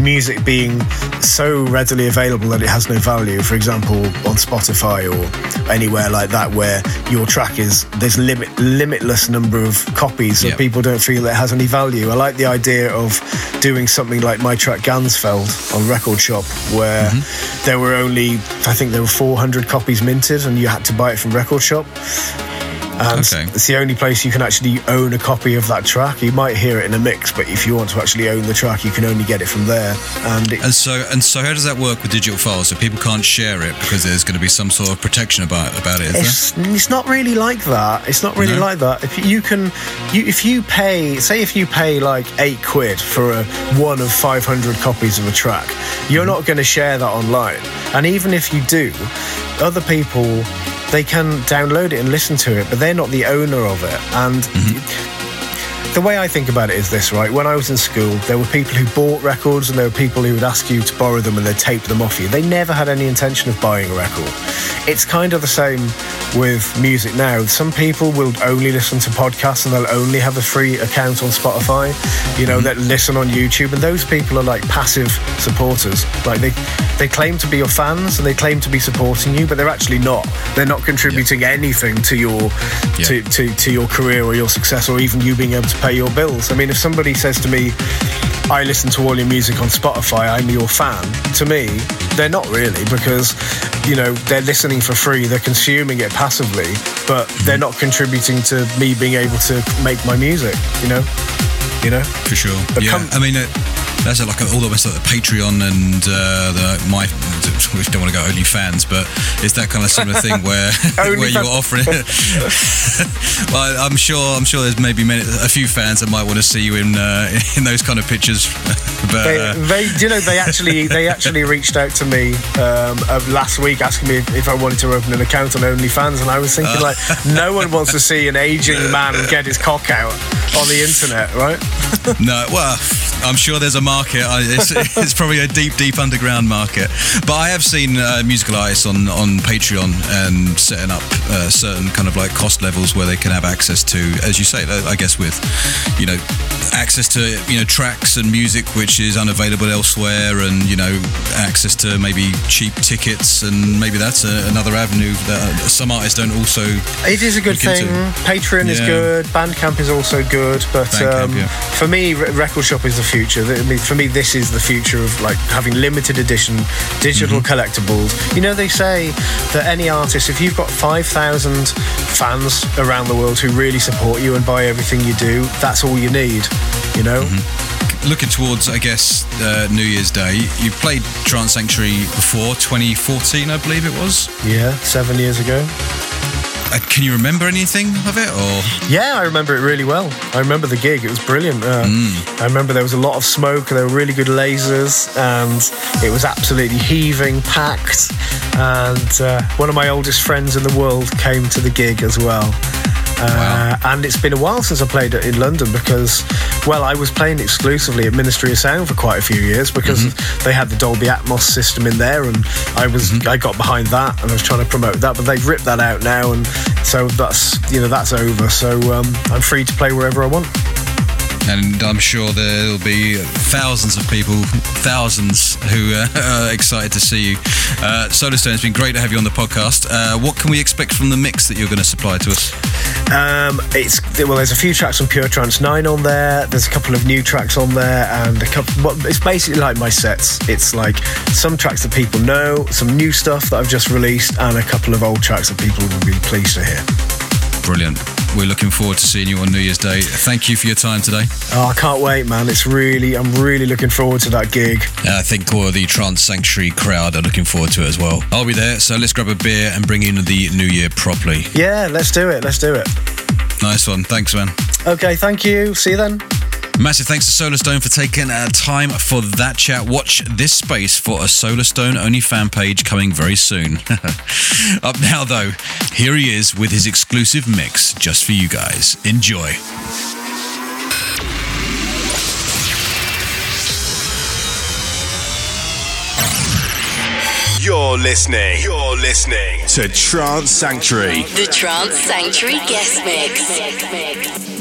music being so readily available that it has no value. For example, on Spotify or anywhere like that, where your track is there's limit limitless number of copies, so
Yeah.
people don't feel it has any value. I like the idea of doing something like my track Ganzfeld on Record Shop, where
Mm-hmm.
there were only I think there were 400 copies minted, and you had to buy it from Record Shop. And
Okay.
it's the only place you can actually own a copy of that track. You might hear it in a mix, but if you want to actually own the track, you can only get it from there. And, it,
And so, and so, how does that work with digital files? So people can't share it because there's going to be some sort of protection about about it.
It's, it's not really like that. It's not really
No?
like that. If you can, you, if you pay, say, if you pay like eight quid for a one of five hundred copies of a track, you're mm-hmm. not going to share that online. And even if you do, other people they can download it and listen to it, but they're not the owner of it. And mm-hmm. The way I think about it is this, right? When I was in school, there were people who bought records and there were people who would ask you to borrow them and they'd tape them off you. They never had any intention of buying a record. It's kind of the same with music now. Some people will only listen to podcasts and they'll only have a free account on Spotify, you know, mm-hmm. that listen on YouTube. And those people are like passive supporters. Like they, they claim to be your fans and they claim to be supporting you, but they're actually not. They're not contributing anything to your
Yeah.
to, to, to your career or your success or even you being able to pay your bills. I mean, if somebody says to me, I listen to all your music on Spotify, I'm your fan, to me, they're not really because, you know, they're listening for free, they're consuming it passively, but they're not contributing to me being able to make my music, you know? You know?
For sure.
But
yeah.
come-
I mean, it, that's like all the rest of the Patreon and uh, the my. We don't want to go only fans, but it's that kind of similar thing where where you're
OnlyFans.
offering. well, I'm sure. I'm sure there's maybe many, a few fans that might want to see you in uh, in those kind of pictures. but
They,
uh,
they, you know, they actually, they actually reached out to me um, of last week asking me if, if I wanted to open an account on OnlyFans, and I was thinking like, no one wants to see an aging man get his cock out on the internet, right?
No, well, I'm sure there's a market. It's, it's probably a deep, deep underground market. But I have seen uh, musical artists on, on Patreon and setting up uh, certain kind of like cost levels where they can have access to, as you say, uh, I guess with, you know, access to you know tracks and music which is unavailable elsewhere, and you know access to maybe cheap tickets, and maybe that's a, another avenue that some artists don't also.
It is a good thing.
into.
Patreon is good. Bandcamp is also good. But
Bandcamp,
um,
yeah.
For me, record shop is the future. I mean, for me, this is the future of like having limited edition digital
Mm-hmm.
collectibles. You know, they say that any artist, if you've got five thousand fans around the world who really support you and buy everything you do, that's all you need. You know.
Mm-hmm. Looking towards, I guess, uh, New Year's Day, you played Trance Sanctuary before 2014, I believe it was.
Yeah, seven years ago.
Uh, can you remember anything of it, or
Yeah, I remember it really well. I remember the gig; it was brilliant. Uh,
Mm.
I remember there was a lot of smoke. and There were really good lasers, and it was absolutely heaving, packed. And uh, one of my oldest friends in the world came to the gig as well. Uh, And it's been a while since I played it in London because, well, I was playing exclusively at Ministry of Sound for quite a few years because
Mm-hmm.
they had the Dolby Atmos system in there, and I was I got behind that and I was trying to promote that, but they've ripped that out now, and so that's you know that's over. So um, I'm free to play wherever I want.
And I'm sure there'll be thousands of people, thousands who uh, are excited to see you. Uh, Solarstone, it's been great to have you on the podcast. Uh, what can we expect from the mix that you're going to supply to us?
Um, it's well, there's a few tracks on Pure Trance Nine on there. There's a couple of new tracks on there, and a couple. Well, it's basically like my sets. It's like some tracks that people know, some new stuff that I've just released, and a couple of old tracks that people will be pleased to hear.
Brilliant. We're looking forward to seeing you on New Year's Day. Thank you for your time today.
Oh, I can't wait, man. It's really, I'm really looking forward to that gig.
And I think all the Trance Sanctuary crowd are looking forward to it as well. I'll be there, so let's grab a beer and bring in the new year properly.
Yeah, let's do it. Let's do it.
Nice one. Thanks, man.
Okay, thank you. See you then.
Massive thanks to Solarstone for taking uh, time for that chat. Watch this space for a Solarstone only fan page coming very soon. Up now, though, here he is with his exclusive mix just for you guys. Enjoy.
You're listening. You're listening to Trance Sanctuary.
The Trance Sanctuary Guest Mix.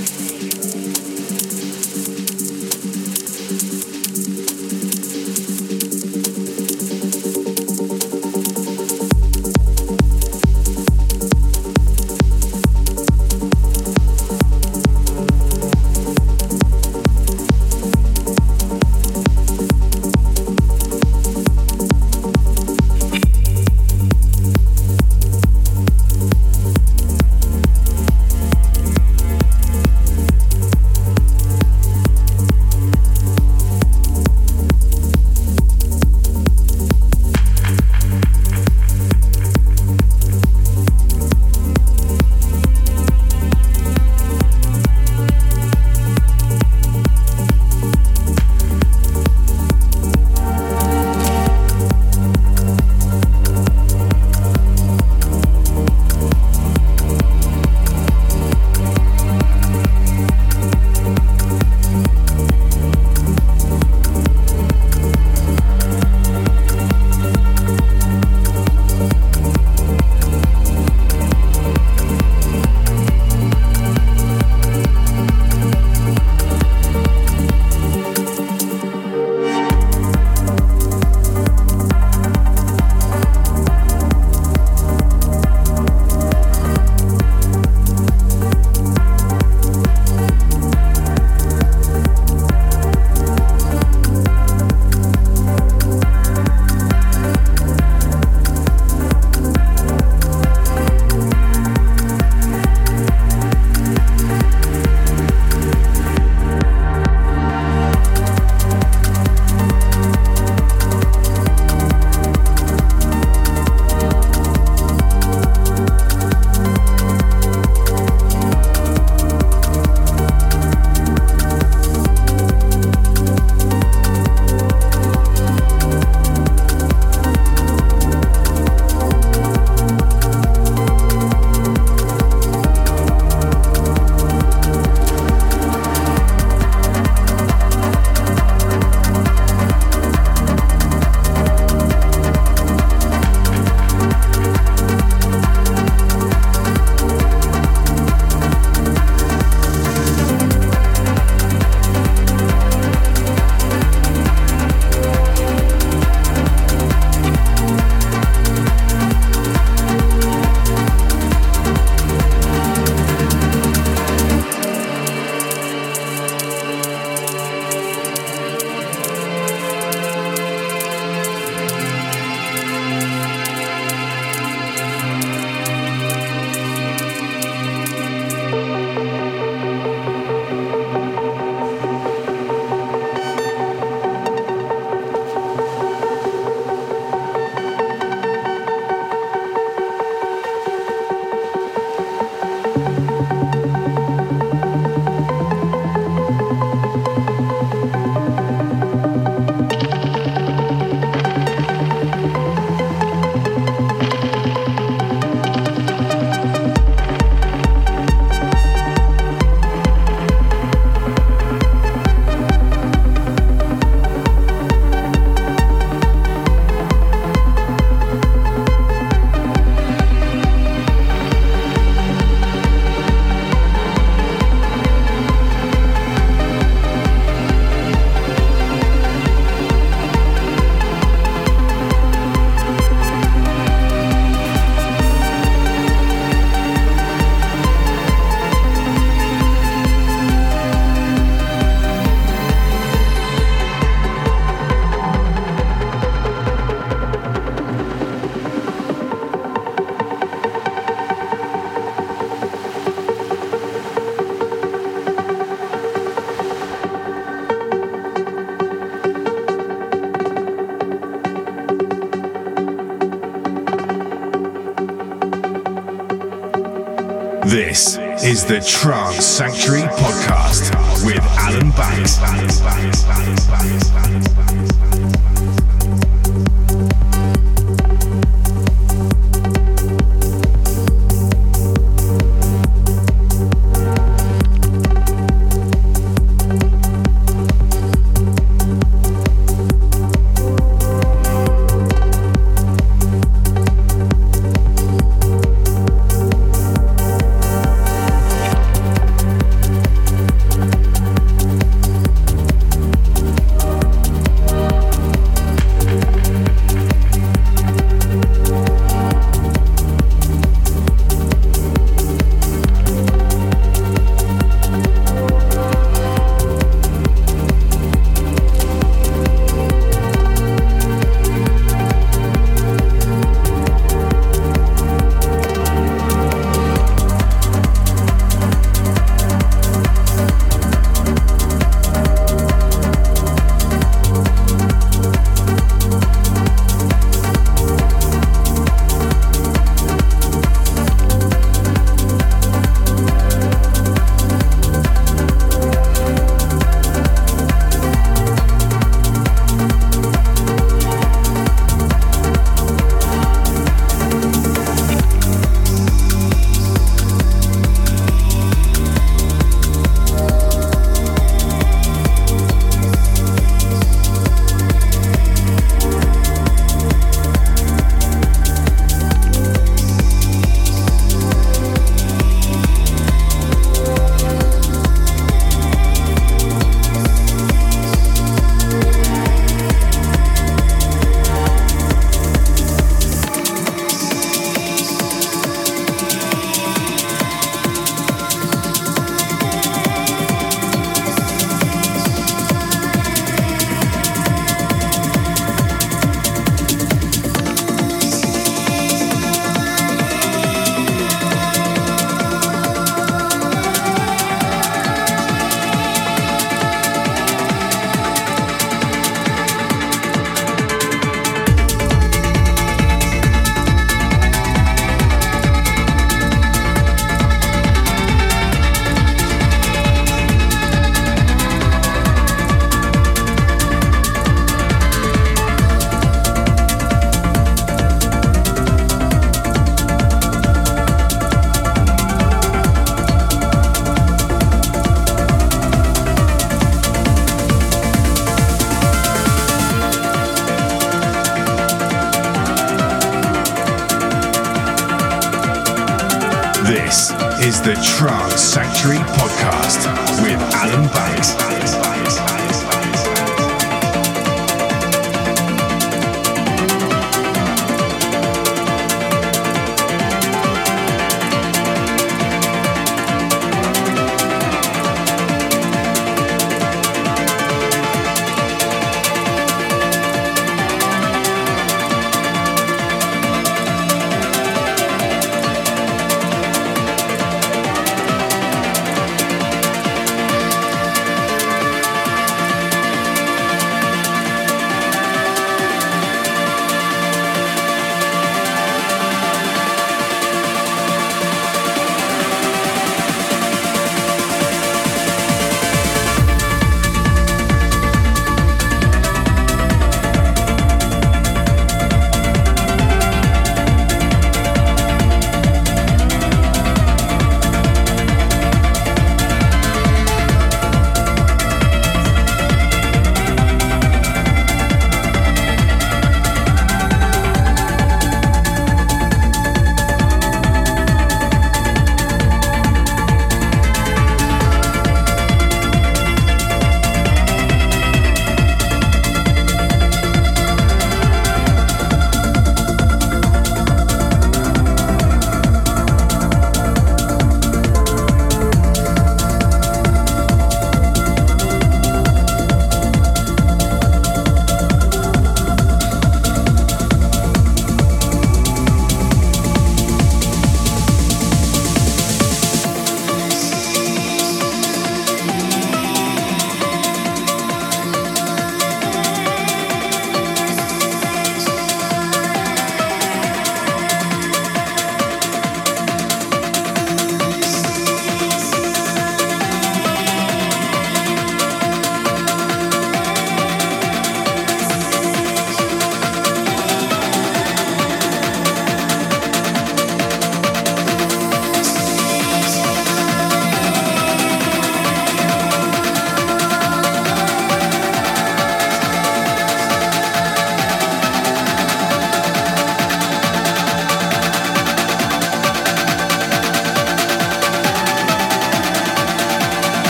The Trance Sanctuary Podcast with Alan Banks.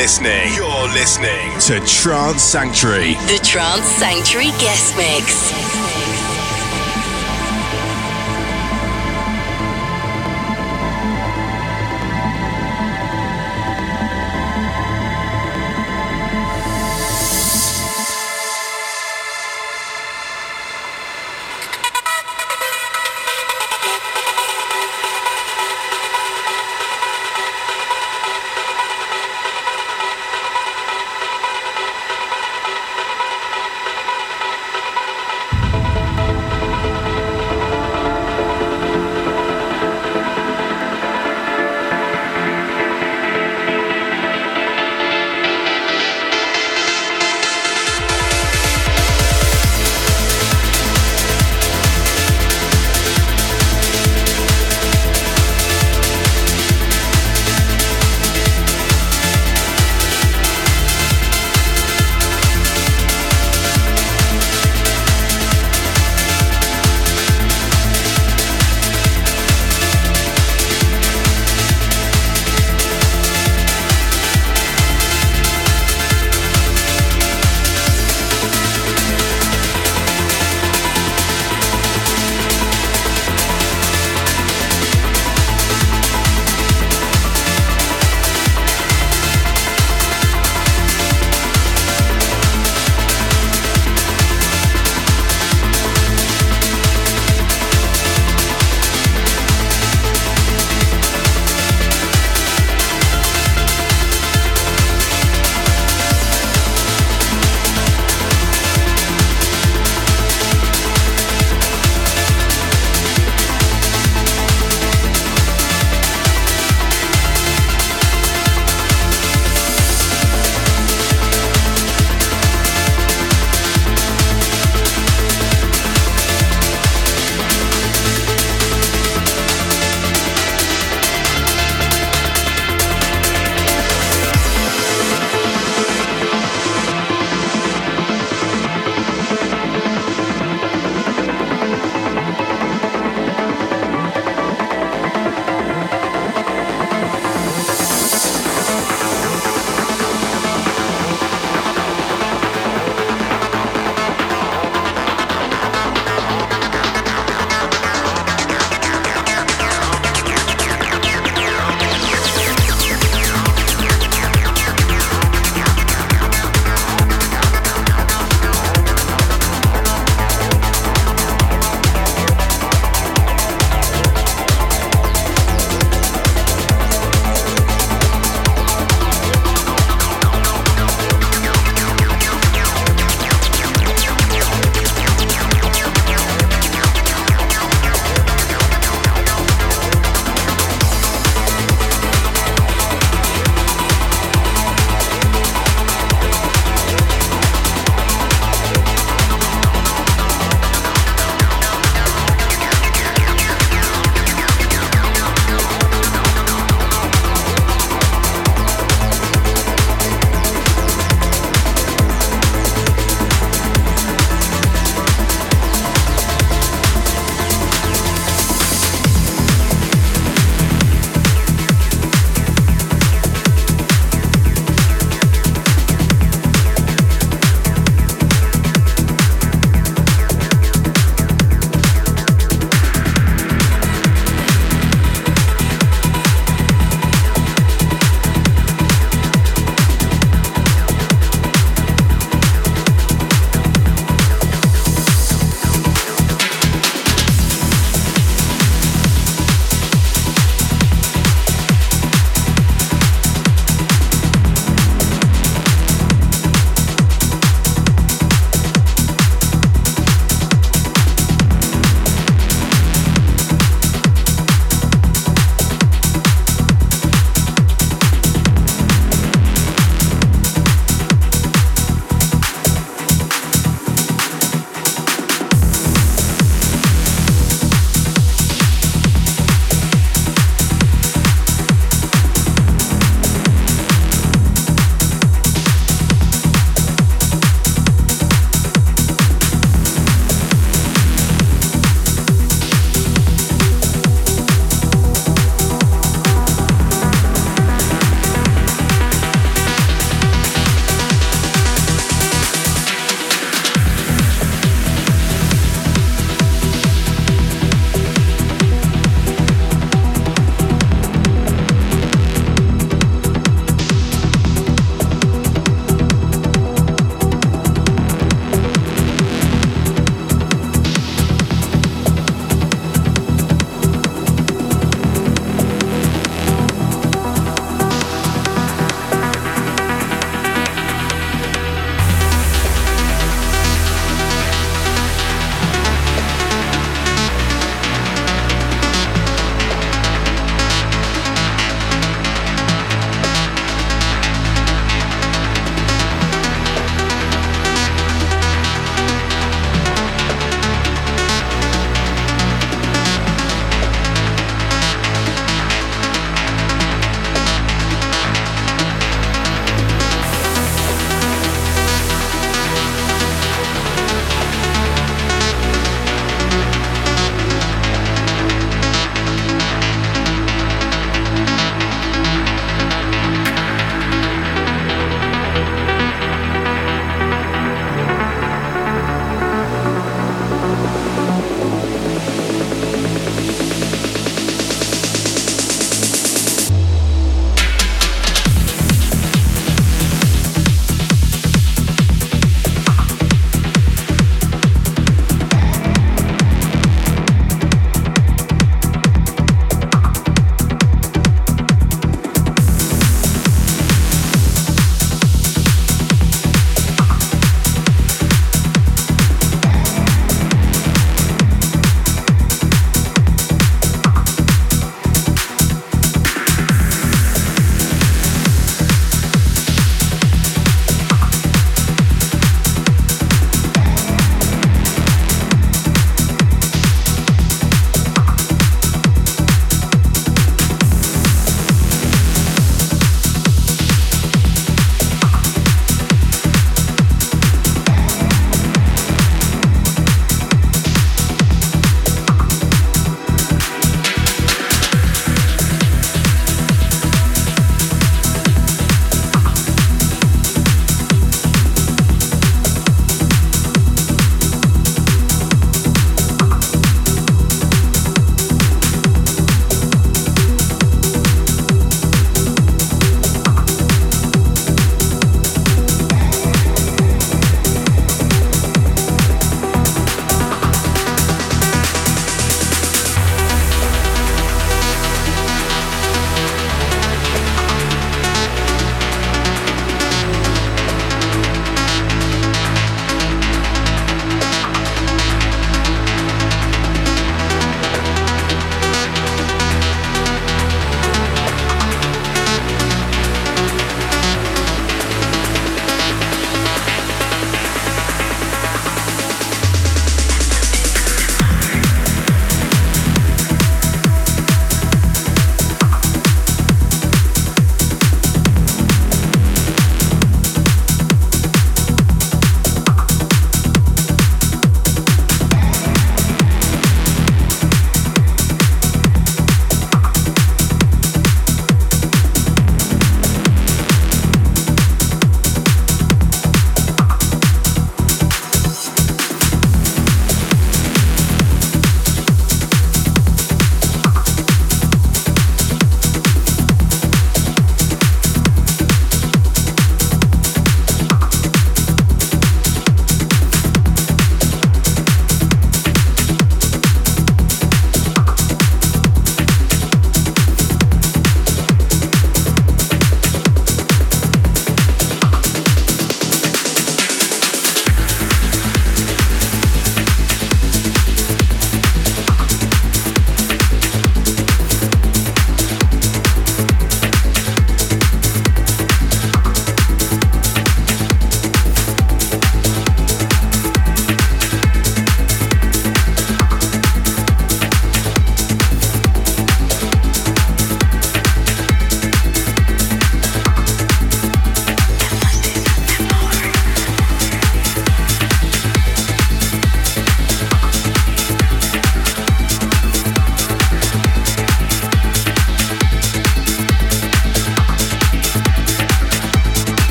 listening. You're listening to Trance Sanctuary.
The Trance Sanctuary Guest Mix.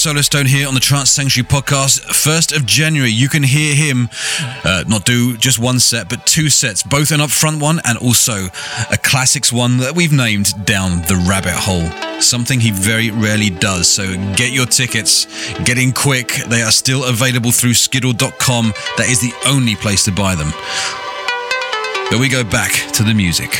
Solarstone here on the Trance Sanctuary podcast. 1st of January, you can hear him uh, not do just one set, but two sets, both an upfront one and also a classics one that we've named Down the Rabbit Hole. Something he very rarely does. So get your tickets, get in quick. They are still available through skiddle.com. That is the only place to buy them. But we go back to the music.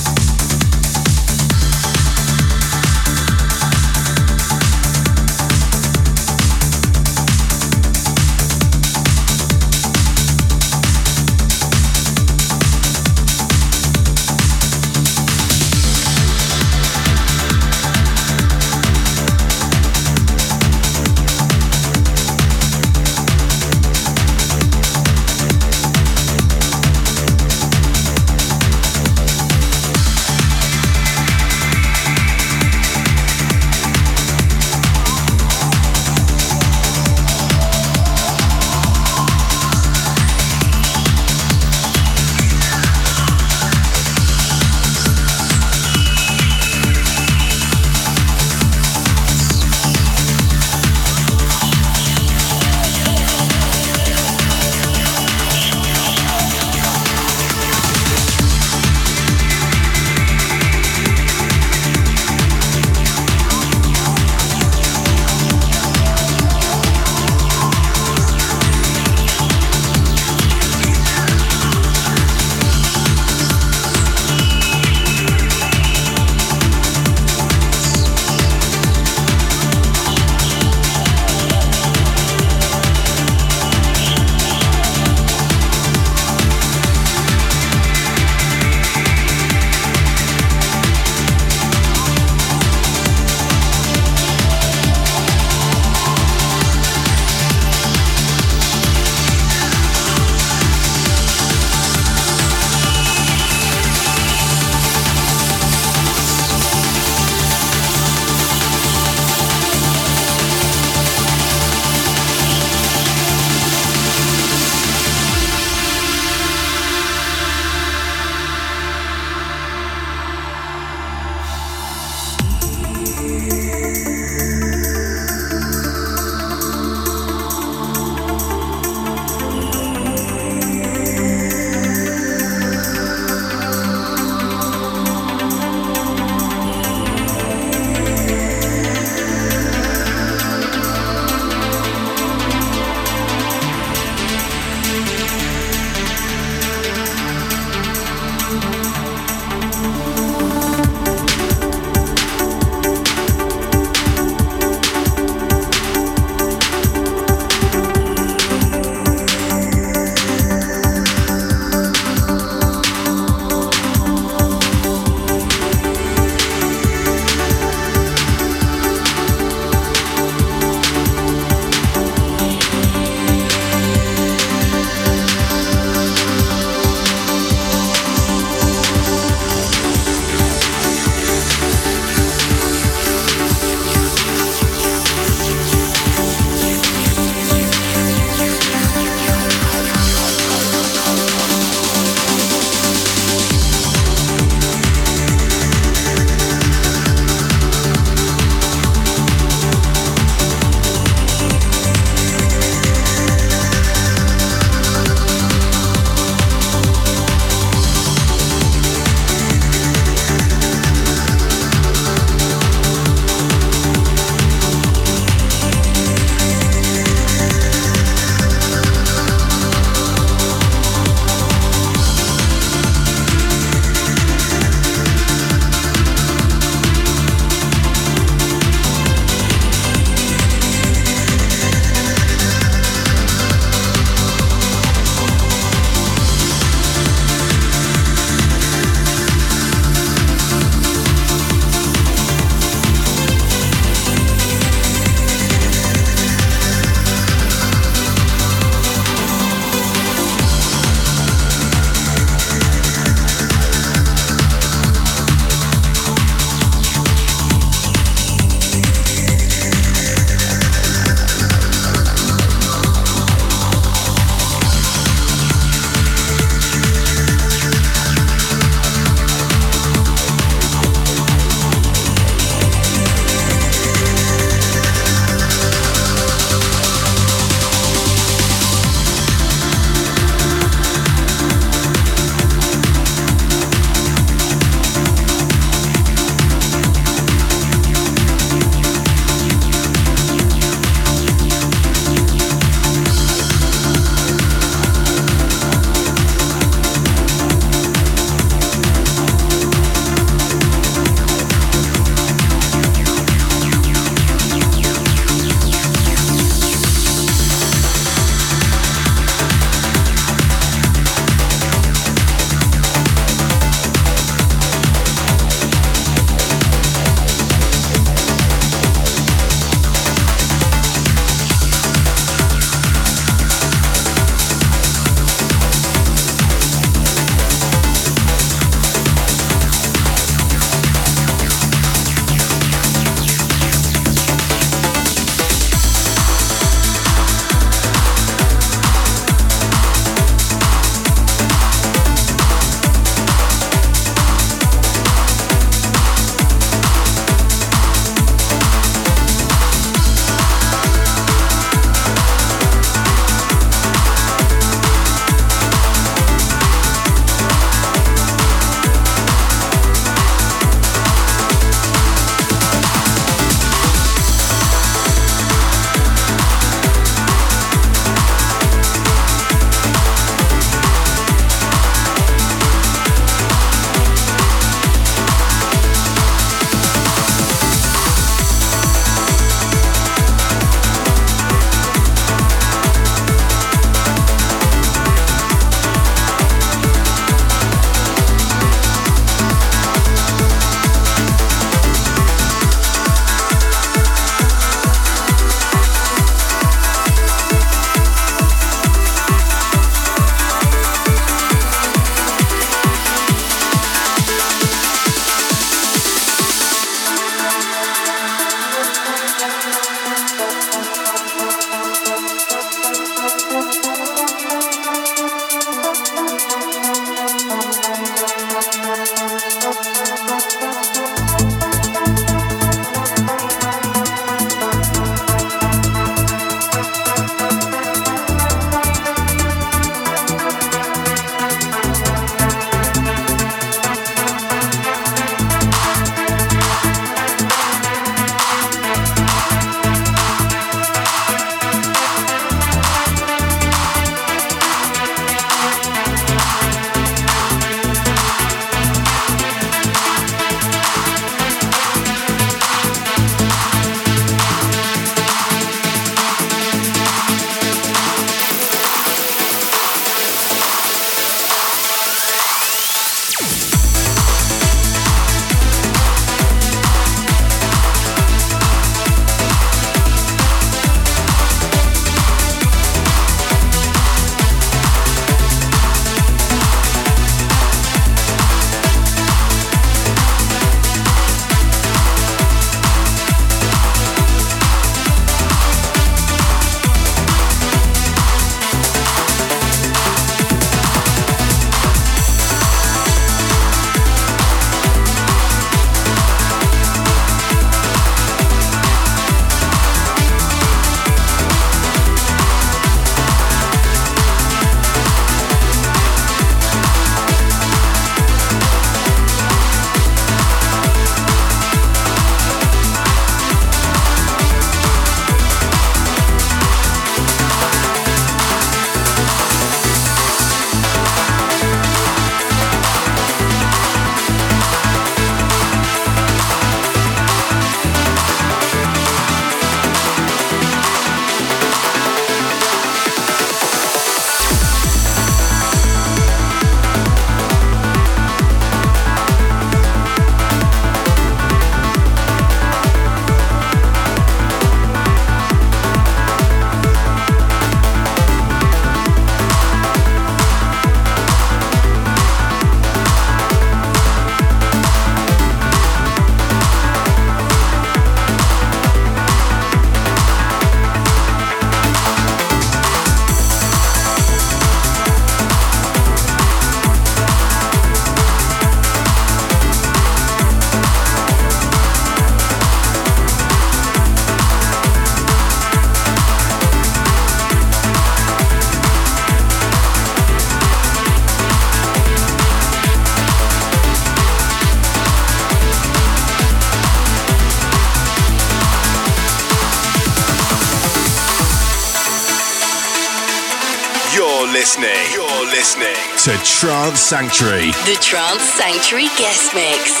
Trance Sanctuary.
The Trance Sanctuary Guest Mix.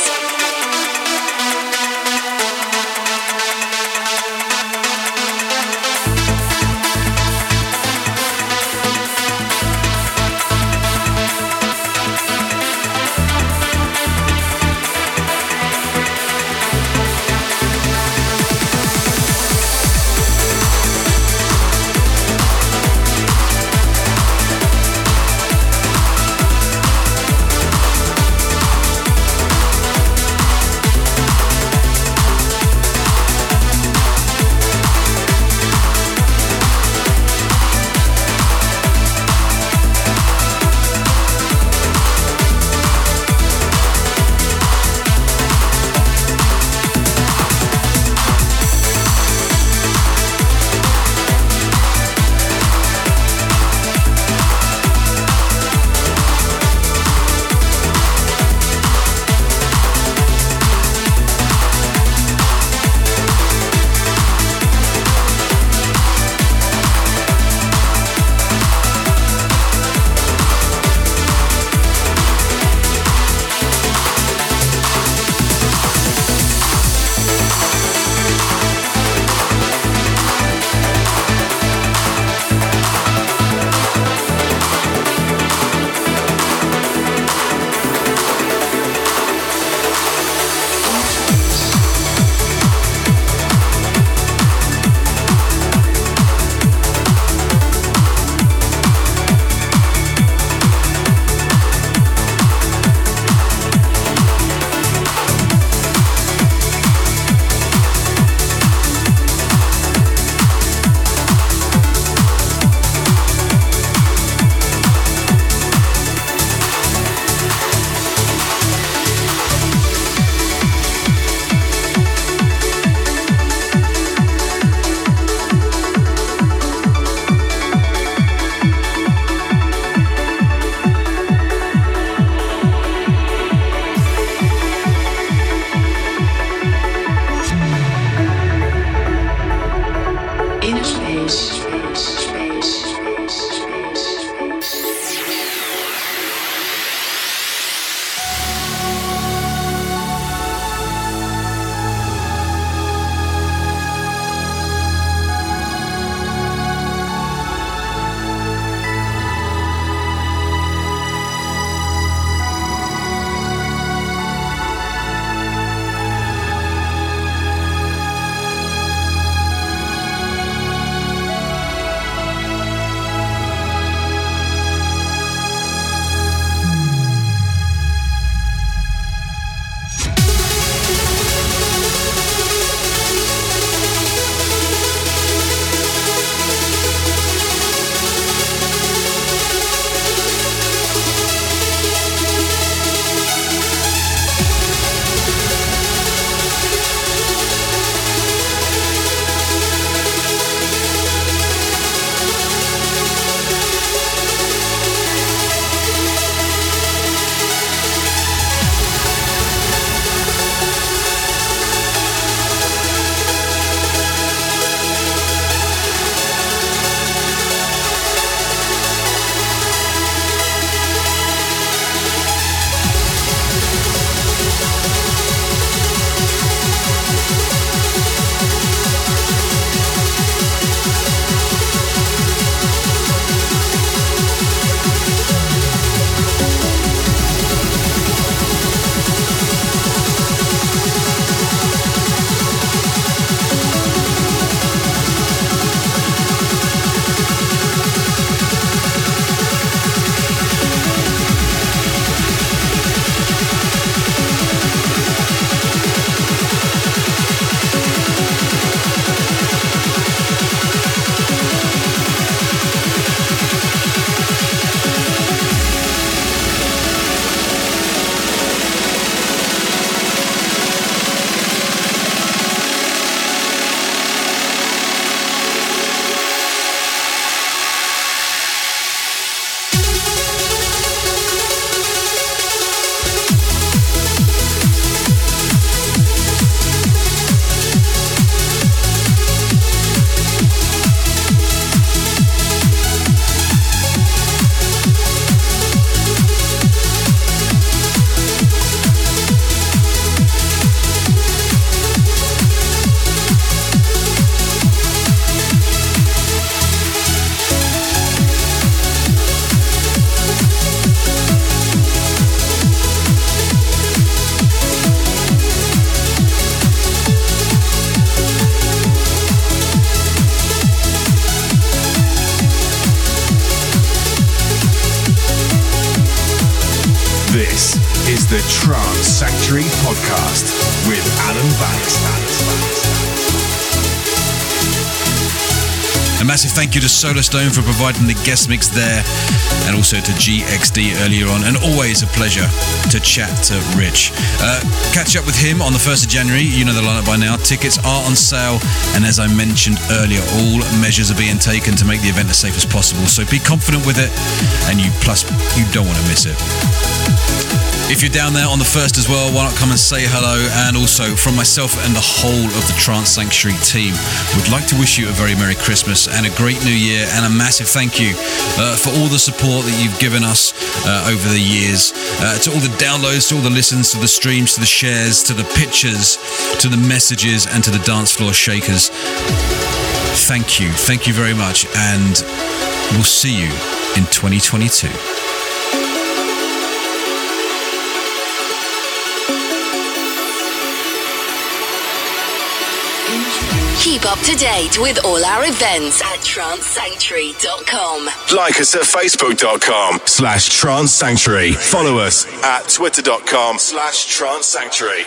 Thank you to Solarstone for providing the guest mix there, and also to GXD earlier on. And always a pleasure to chat to Rich. Uh, catch up with him on the 1st of January. You know the lineup by now. Tickets are on sale, and as I mentioned earlier, all measures are being taken to make the event as safe as possible. So be confident with it, and you plus you don't want to miss it. If you're down there on the first as well, why not come and say hello? And also, from myself and the whole of the Trance Sanctuary team, we'd like to wish you a very Merry Christmas and a great New Year, and a massive thank you uh, for all the support that you've given us uh, over the years, uh, to all the downloads, to all the listens, to the streams, to the shares, to the pictures, to the messages, and to the dance floor shakers. Thank you, thank you very much, and we'll see you in 2022.
Keep up to date with all our events at trancesanctuary.com.
Like us at facebook.com slash trance sanctuary. Follow us at twitter.com slash trance sanctuary.